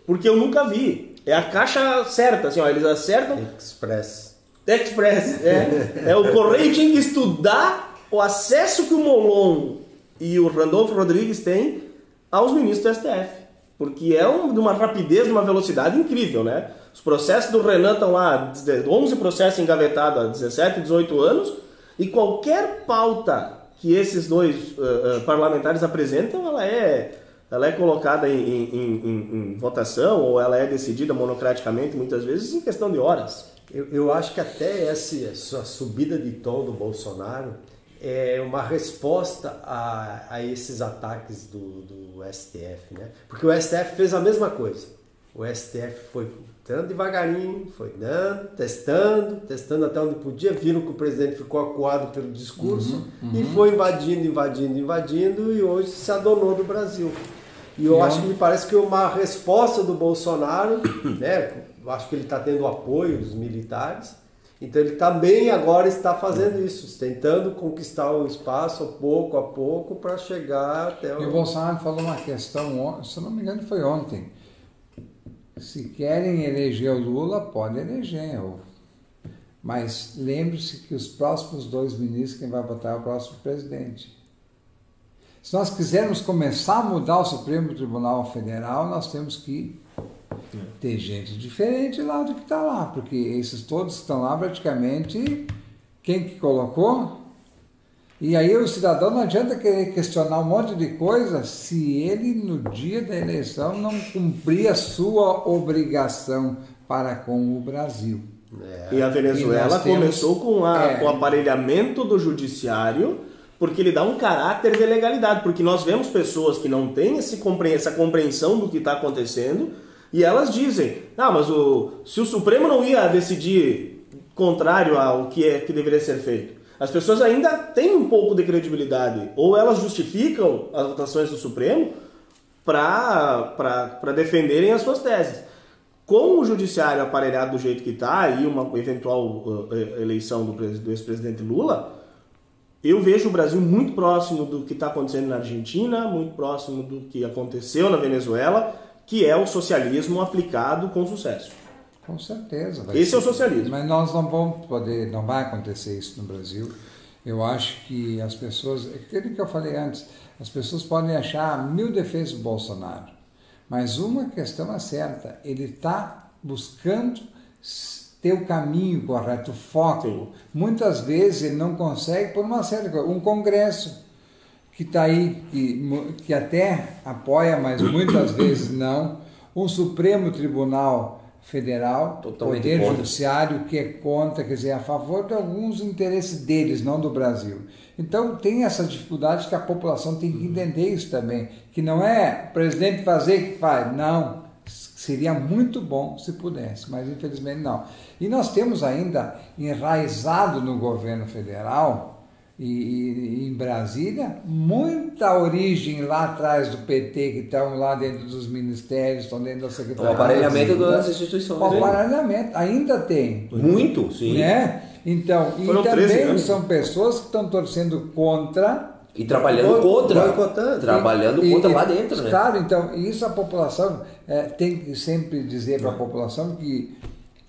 Porque eu nunca vi. É a caixa certa, assim, ó, eles acertam. Express. Express, é. é o correio tinha que estudar o acesso que o Molon e o Randolph Rodrigues têm aos ministros do STF porque é um, de uma rapidez, de uma velocidade incrível, né? Os processos do Renan estão lá, 11 processos engavetados há 17, 18 anos, e qualquer pauta que esses dois uh, uh, parlamentares apresentam, ela é, ela é colocada em, em, em, em, votação, ou ela é decidida monocraticamente, muitas vezes, em questão de horas. Eu, eu acho que até essa, essa subida de tom do Bolsonaro é uma resposta a, a esses ataques do, do STF, né? Porque o STF fez a mesma coisa. O STF foi entrando devagarinho, foi dando, testando, testando até onde podia, viram que o presidente ficou acuado pelo discurso uhum, uhum. e foi invadindo, invadindo, invadindo e hoje se adonou do Brasil. E eu acho que me parece que uma resposta do Bolsonaro, né? Eu acho que ele está tendo apoio dos militares, então ele também agora está fazendo isso, tentando conquistar o espaço pouco a pouco para chegar até o. E o Bolsonaro falou uma questão, se não me engano foi ontem. Se querem eleger o Lula, pode eleger. Mas lembre-se que os próximos dois ministros, quem vai votar é o próximo presidente. Se nós quisermos começar a mudar o Supremo Tribunal Federal, nós temos que ter gente diferente lá do que está lá, porque esses todos estão lá praticamente quem que colocou? E aí o cidadão não adianta querer questionar um monte de coisa se ele no dia da eleição não cumprir a sua obrigação para com o Brasil. É. E a Venezuela e começou temos, com, a, é, com o aparelhamento do judiciário porque ele dá um caráter de legalidade, porque nós vemos pessoas que não têm esse, essa compreensão do que está acontecendo, e elas dizem, ah, mas o, se o Supremo não ia decidir contrário ao que, é, que deveria ser feito, as pessoas ainda têm um pouco de credibilidade. Ou elas justificam as votações do Supremo para defenderem as suas teses. Com o judiciário aparelhado do jeito que está e uma eventual uh, eleição do, do ex-presidente Lula, eu vejo o Brasil muito próximo do que está acontecendo na Argentina, muito próximo do que aconteceu na Venezuela que é o socialismo aplicado com sucesso. Com certeza. Esse ser. é o socialismo. Mas nós não vamos poder, não vai acontecer isso no Brasil. Eu acho que as pessoas, é aquilo que eu falei antes, as pessoas podem achar mil defeitos do Bolsonaro, mas uma questão é certa, ele está buscando ter o caminho correto, o foco. Sim. Muitas vezes ele não consegue por uma de coisas. Um congresso que está aí, que, que até apoia, mas muitas vezes não. Um Supremo Tribunal Federal, Totalmente Poder contra. Judiciário que é contra, quer dizer, a favor de alguns interesses deles, não do Brasil. Então tem essa dificuldade que a população tem que entender isso também, que não é o presidente fazer que faz, não. Seria muito bom se pudesse, mas infelizmente não. E nós temos ainda enraizado no governo federal e, e em Brasília muita origem lá atrás do PT que estão lá dentro dos ministérios, estão dentro da O secretaria. aparelhamento da- das instituições. o né? aparelhamento ainda tem. Muito, sim. Né? Então, e Foram 13 também são pessoas que estão torcendo contra. E trabalhando contra. boicotando. Trabalhando E- contra e- lá dentro, né? Claro, então, isso a população é, tem que sempre dizer para a população que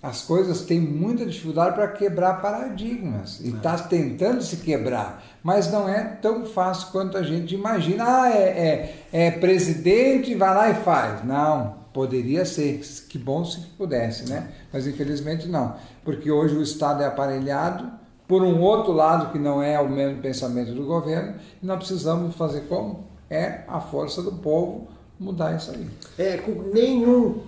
as coisas têm muita dificuldade para quebrar paradigmas e está tentando se quebrar, mas não é tão fácil quanto a gente imagina. Ah, é, é, é presidente, vai lá e faz. Não, poderia ser, que bom se pudesse, né? Mas infelizmente não, porque hoje o Estado é aparelhado por um outro lado que não é o mesmo pensamento do governo e nós precisamos fazer como? É a força do povo mudar isso aí. É, com nenhum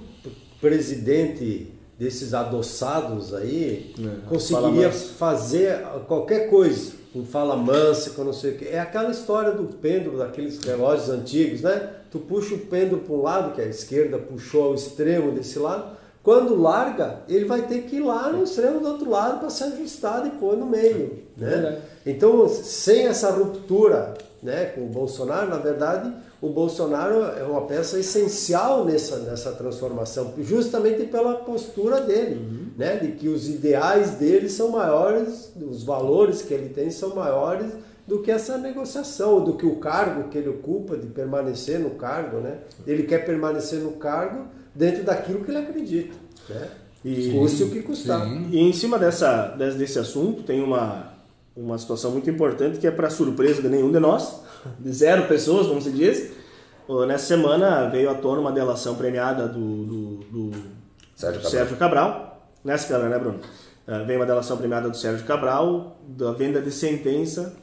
presidente desses adoçados aí fala conseguiria fazer qualquer coisa com fala mansa, com não sei o que. É aquela história do pêndulo, daqueles relógios antigos, né? Tu puxa o pêndulo para um lado, que a esquerda puxou ao extremo desse lado. Quando larga, ele vai ter que ir lá no extremo do outro lado para se ajustar e pôr no meio. Né? Então, sem essa ruptura né, com o Bolsonaro, na verdade, o Bolsonaro é uma peça essencial nessa, nessa transformação, justamente pela postura dele, né, de que os ideais dele são maiores, os valores que ele tem são maiores do que essa negociação, do que o cargo que ele ocupa de permanecer no cargo, né? Ele quer permanecer no cargo dentro daquilo que ele acredita, né? E- Custe o que custar. Sim. E em cima dessa, desse assunto, tem uma, uma situação muito importante que é para surpresa de nenhum de nós, de zero pessoas, como se diz. Nessa semana veio à tona uma delação premiada do, do, do Sérgio Cabral. Sérgio Cabral. Nessa câmera, né, Bruno? Ah, veio uma delação premiada do Sérgio Cabral da venda de sentença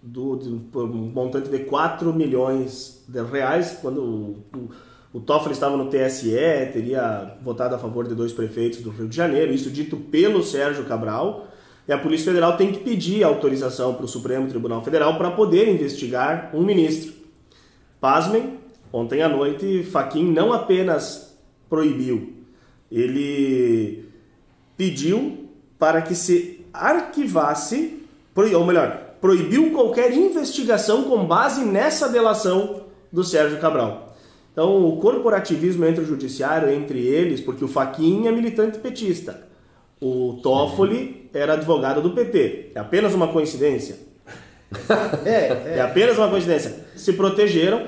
do, de, por um montante de 4 milhões de reais, quando o, o, o Toffoli estava no TSE, teria votado a favor de dois prefeitos do Rio de Janeiro, isso dito pelo Sérgio Cabral, e a Polícia Federal tem que pedir autorização para o Supremo Tribunal Federal para poder investigar um ministro. Pasmem, ontem à noite, Faquin não apenas proibiu, ele pediu para que se arquivasse, ou melhor, proibiu qualquer investigação com base nessa delação do Sérgio Cabral. Então, o corporativismo entre o judiciário, entre eles, porque o Faquin é militante petista, o Toffoli era advogado do PT. É apenas uma coincidência? É, É apenas uma coincidência. Se protegeram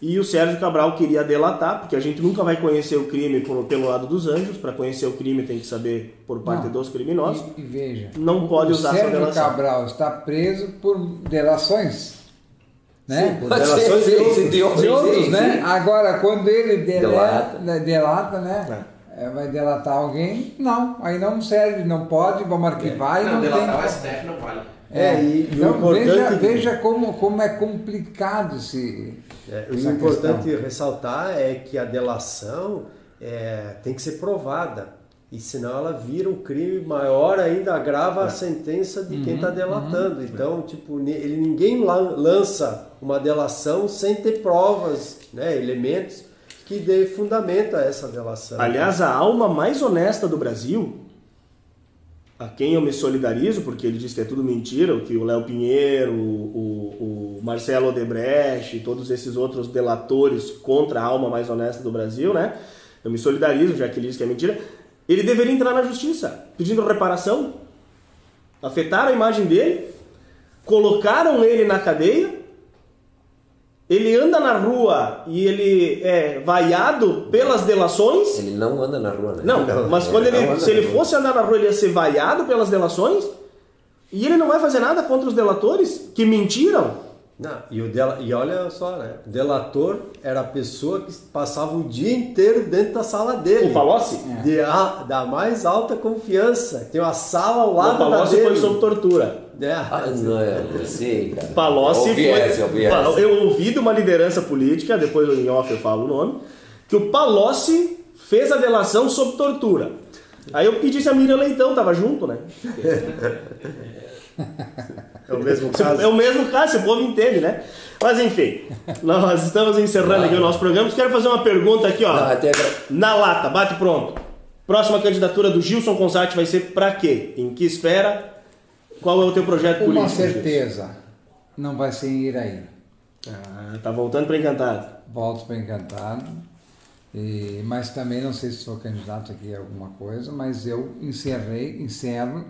e o Sérgio Cabral queria delatar, porque a gente nunca vai conhecer o crime por- pelo lado dos anjos. Para conhecer o crime tem que saber por parte Não. dos criminosos. E, e veja, Não pode o usar sua Sérgio delação. Cabral está preso por delações, né? Por delações de Sim, outros. sim, de outros, de outros, sim, né? sim. Agora, quando ele deleta, Delata. né, delata, né? é, vai delatar alguém, não, aí não serve, não pode, vamos arquivar e Não, não, tem. delatar o STF não vale. É, e, e o então importante veja, veja como, como é complicado esse. É, o importante questão. ressaltar é que a delação é, tem que ser provada. E senão ela vira um crime maior ainda, agrava a sentença de quem está delatando. Então, tipo, ele, ninguém lan- lança uma delação sem ter provas, né, elementos que dê fundamento a essa delação. Aliás, a alma mais honesta do Brasil, a quem eu me solidarizo, porque ele diz que é tudo mentira, o que o Léo Pinheiro, o, o Marcelo Odebrecht todos esses outros delatores contra a alma mais honesta do Brasil, né? Eu me solidarizo, já que ele diz que é mentira. Ele deveria entrar na justiça, pedindo reparação. Afetaram a imagem dele, colocaram ele na cadeia, ele anda na rua e ele é vaiado pelas delações. Ele não anda na rua, né? Não, mas quando ele, não anda se ele fosse andar na rua, ele ia ser vaiado pelas delações. E ele não vai fazer nada contra os delatores que mentiram. Não, e, o dela, e olha só, né? O delator era a pessoa que passava o dia inteiro dentro da sala dele. O Palocci? De a- da mais alta confiança. Tem uma sala ao O lado da Palocci dele. foi sob tortura. É. Ah, não, eu sei, cara. Palocci eu ouvi foi. essa, eu ouvi essa. eu ouvi de uma liderança política, depois em off eu falo o nome, que o Palocci fez a delação sob tortura. Aí eu pedi se a Miriam Leitão tava junto, né? É o mesmo caso. É o mesmo caso, esse povo entende, né? Mas enfim, nós estamos encerrando aqui o nosso programa. Quero fazer uma pergunta aqui, ó. Na lata, bate pronto. Próxima candidatura do Gilson Consati vai ser pra quê? Em que esfera? Qual é o teu projeto político? Uma Gilson? certeza, não vai ser em Iraí. Ah, tá voltando pra Encantado. Volto para Encantado. E, mas também não sei se sou candidato aqui a alguma coisa, mas eu encerrei, encerro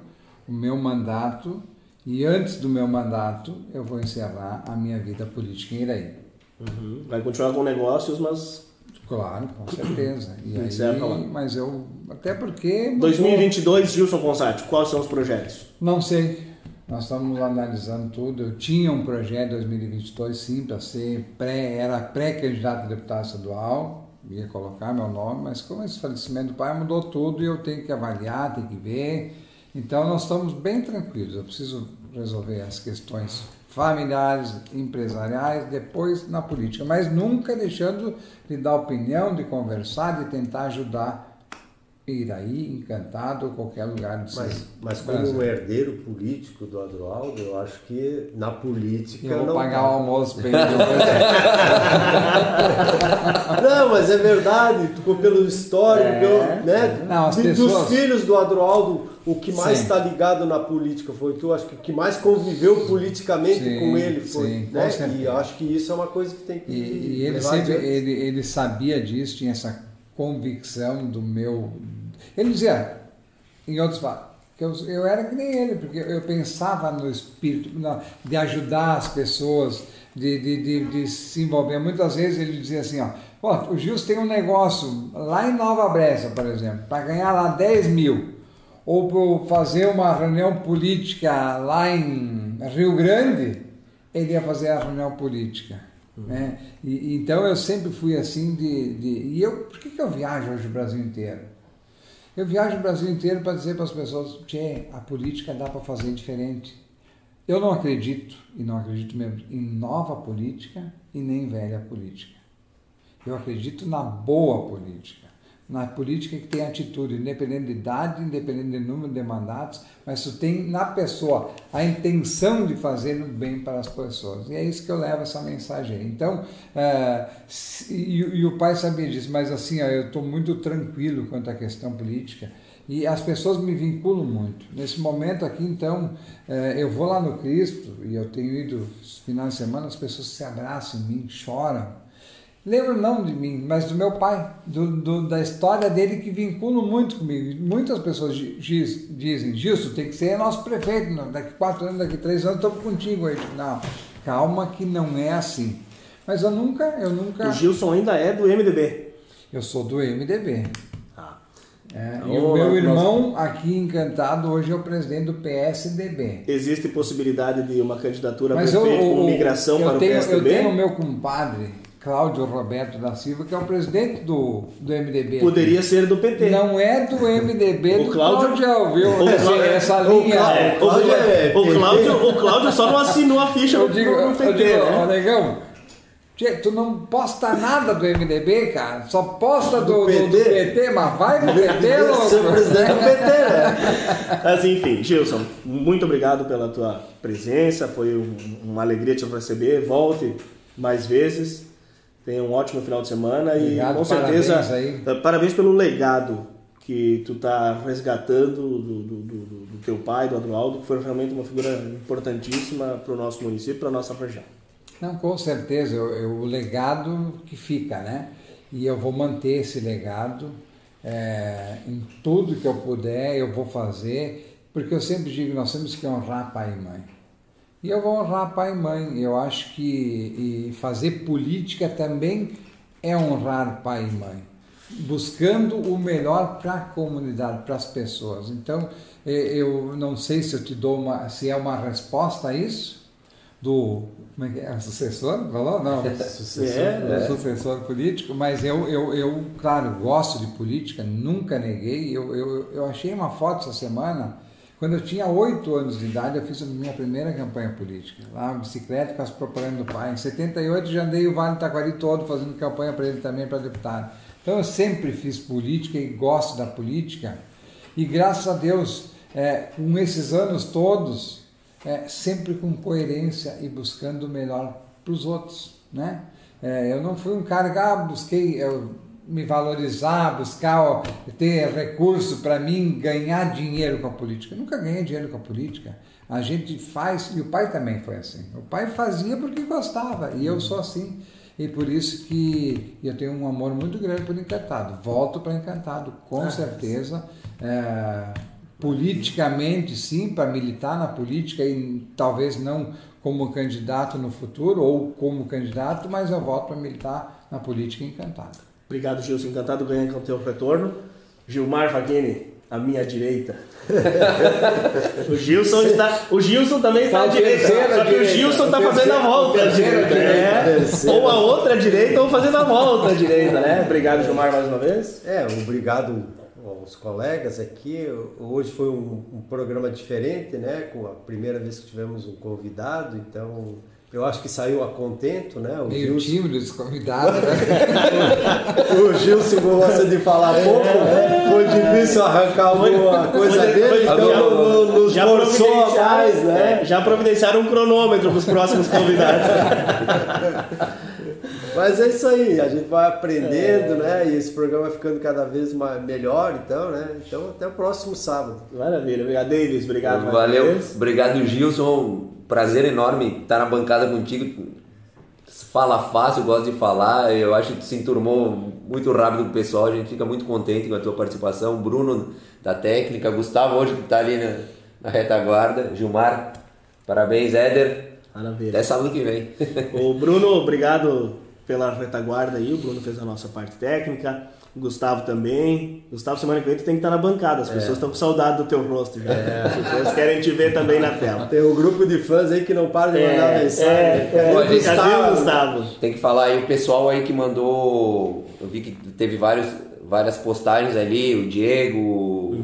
o meu mandato e antes do meu mandato eu vou encerrar a minha vida política em Iraí. Uhum. Vai continuar com negócios, mas Claro, com certeza. E aí, Encerra lá. mas eu até porque 2022, Gilson Consati, quais são os projetos? Não sei. Nós estamos analisando tudo. Eu tinha um projeto em 2022, sim, para ser pré, era pré-candidato a deputado estadual, ia colocar meu nome, mas com esse falecimento do pai mudou tudo e eu tenho que avaliar, tenho que ver. Então nós estamos bem tranquilos. Eu preciso resolver as questões familiares, empresariais, depois na política, mas nunca deixando de dar opinião, de conversar, de tentar ajudar Iraí, Encantado ou qualquer lugar de Mas, mas como um herdeiro político do Adroaldo, eu acho que na política Eu vou não pagar o almoço pra ele. Não, mas é verdade, tu- pelo histórico, É. pelo, né? Não, as pessoas- Dos filhos do Adroaldo, o que mais está ligado na política foi tu, acho que o que mais conviveu politicamente Sim, com ele foi, sim, né? E acho que isso é uma coisa que tem que E, e ele sempre ele, ele sabia disso, tinha essa convicção do meu. Ele dizia, em outros que eu, eu era que nem ele, porque eu pensava no espírito na- de ajudar as pessoas, de, de, de, de se envolver. Muitas vezes ele dizia assim: ó, "Ó, o Gilson tem um negócio lá em Nova Bressa, por exemplo, para ganhar lá 10 mil. ou para fazer uma reunião política lá em Rio Grande, ele ia fazer a reunião política. Né? E, então eu sempre fui assim de, de. E eu, por que, que eu viajo hoje o Brasil inteiro? Eu viajo o Brasil inteiro para dizer para as pessoas: Tchê, a política dá para fazer diferente. Eu não acredito, e não acredito mesmo, em nova política e nem velha política. Eu acredito na boa política, na política que tem atitude, independente de idade, independente do número de mandatos, mas tu tem na pessoa a intenção de fazer o bem para as pessoas. E é isso que eu levo essa mensagem. Então, se- e, e o pai sabia disso, mas assim, ó, eu estou muito tranquilo quanto à questão política. E as pessoas me vinculam muito. Nesse momento aqui, então, eh, eu vou lá no Cristo e eu tenho ido finais de semana, as pessoas se abraçam em mim, choram. Lembro não de mim, mas do meu pai, do, do- da história dele que vinculam muito comigo. Muitas pessoas dizem, Gilson, tem que ser nosso prefeito, não, daqui quatro anos, daqui três anos, estou contigo aí. Não, calma que não é assim. Mas eu nunca, eu nunca. O Gilson ainda é do MDB. Eu sou do MDB. Ah. É, Então, e o meu nós- irmão, aqui encantado, hoje é o presidente do PSDB. Existe possibilidade de uma candidatura Mas eu, prefeito com o- migração eu para tenho, o PSDB? Eu tenho o meu compadre, Cláudio Roberto da Silva, que é o presidente do, do MDB. aqui. Poderia ser do PT. Não é do MDB O do Cláudio- Cláudio, viu? o Cláudio- Essa linha. É, o, Cláudio é o PT. Cláudio, o Cláudio só não assinou a ficha Eu digo, eu PT, digo, né? negão, tu não posta nada do MDB, cara. Só posta do, do, do PT. PT, mas vai pro PT, louco. presidente do PT, né? Mas enfim, Gilson, muito obrigado pela tua presença. Foi um- uma alegria te receber. Volte mais vezes. Tenha um ótimo final de semana Obrigado, e com certeza parabéns aí. eh, parabéns pelo legado que tu tá resgatando do, do, do- do- do teu pai, do Adroaldo, que foi realmente uma figura importantíssima para o nosso município, para a nossa região. Não, com certeza, eu, eu- o legado que fica, né? E eu vou manter esse legado é, em tudo que eu puder, eu vou fazer, porque eu sempre digo, nós temos que honrar pai e mãe. E eu vou honrar pai e mãe. Eu acho que fazer política também é honrar pai e mãe, buscando o melhor para a comunidade, para as pessoas. Então, eu não sei se eu te dou uma, se é uma resposta a isso, do como é que é? Sucessor? Falou? Não. Sucessor, É, do sucessor político, mas eu, eu, eu, claro, gosto de política, nunca neguei. Eu, eu, eu achei uma foto essa semana, quando eu tinha oito anos de idade, eu fiz a minha primeira campanha política, lá, bicicleta com as propagandas do pai. Em 78 já andei o Vale do Taquari todo fazendo campanha para ele também, para deputado. Então eu sempre fiz política e gosto da política. E graças a Deus, é, com esses anos todos, é, sempre com coerência e buscando o melhor para os outros, né? É, eu não fui um cara que ah, busquei eu, me valorizar, buscar ó, ter recurso para mim ganhar dinheiro com a política. Eu nunca ganhei dinheiro com a política. A gente faz, e o pai também foi assim. O pai fazia porque gostava, e eu sou assim. E por isso que eu tenho um amor muito grande por Encantado. Volto para Encantado, com certeza. É, politicamente, sim, para militar na política e talvez não como candidato no futuro ou como candidato, mas eu volto para militar na política Encantado. Obrigado, Gilson. Encantado ganhar com o teu retorno. Gilmar Fagini, à minha direita. o Gilson está. O Gilson também está à direita. Só que o Gilson está fazendo a volta. à direita. É, terceira. ou a outra direita ou fazendo a volta à direita, né? Obrigado, Gilmar, mais uma vez. É, obrigado aos colegas aqui. Hoje foi um, um programa diferente, né? Com a primeira vez que tivemos um convidado, então eu acho que saiu a contento, né? O Meio Gilson, tímido esse convidado, né? o Gilson gosta de falar pouco, né? Foi difícil arrancar alguma coisa Foi- dele, foi- então já- no- nos já forçou mais, né? é, já providenciaram um cronômetro para os próximos convidados. Mas é isso aí, a gente vai aprendendo, né? E esse programa vai ficando cada vez mais, melhor, então, né? Então até o próximo sábado. Maravilha. Obrigado, Davis. Obrigado Valeu, obrigado Gilson, prazer enorme estar na bancada contigo. Fala fácil, gosto de falar, eu acho que tu se enturmou muito rápido com o pessoal, a gente fica muito contente com a tua participação. Bruno da técnica, Gustavo hoje que está ali na, na retaguarda, Gilmar, parabéns, Éder, Maravilha. até sábado que vem. O Bruno, obrigado pela retaguarda aí. O Bruno fez a nossa parte técnica. O Gustavo também. Gustavo, semana que vem tu tem que estar na bancada. As pessoas estão com saudade do teu rosto já. As pessoas querem te ver também na tela. Tem um grupo de fãs aí que não para de mandar É, mensagem. é, é, Olha, cadê o Gustavo? Tem que falar aí o pessoal aí que mandou. Eu vi que teve vários, várias postagens ali, o Diego,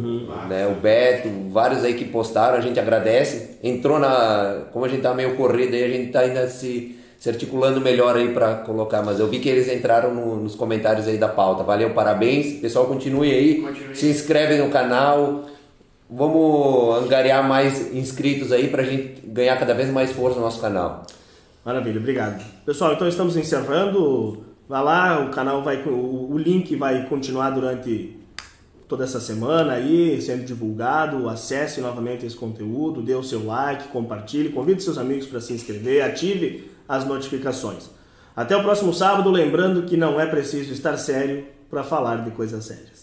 né, o Beto, vários aí que postaram, a gente agradece. Entrou na. Como a gente tá meio corrido aí, a gente tá ainda se, se articulando melhor aí para colocar. Mas eu vi que eles entraram no- nos comentários aí da pauta. Valeu, parabéns. Pessoal, continue aí. Continue. Se inscreve no canal. Vamos angariar mais inscritos aí pra gente ganhar cada vez mais força no nosso canal. Maravilha, obrigado. Pessoal, então estamos encerrando. Vá lá, o canal vai. O, o link vai continuar durante toda essa semana aí, sendo divulgado. Acesse novamente esse conteúdo, dê o seu like, compartilhe, convide seus amigos para se inscrever, ative as notificações. Até o próximo sábado, lembrando que não é preciso estar sério para falar de coisas sérias.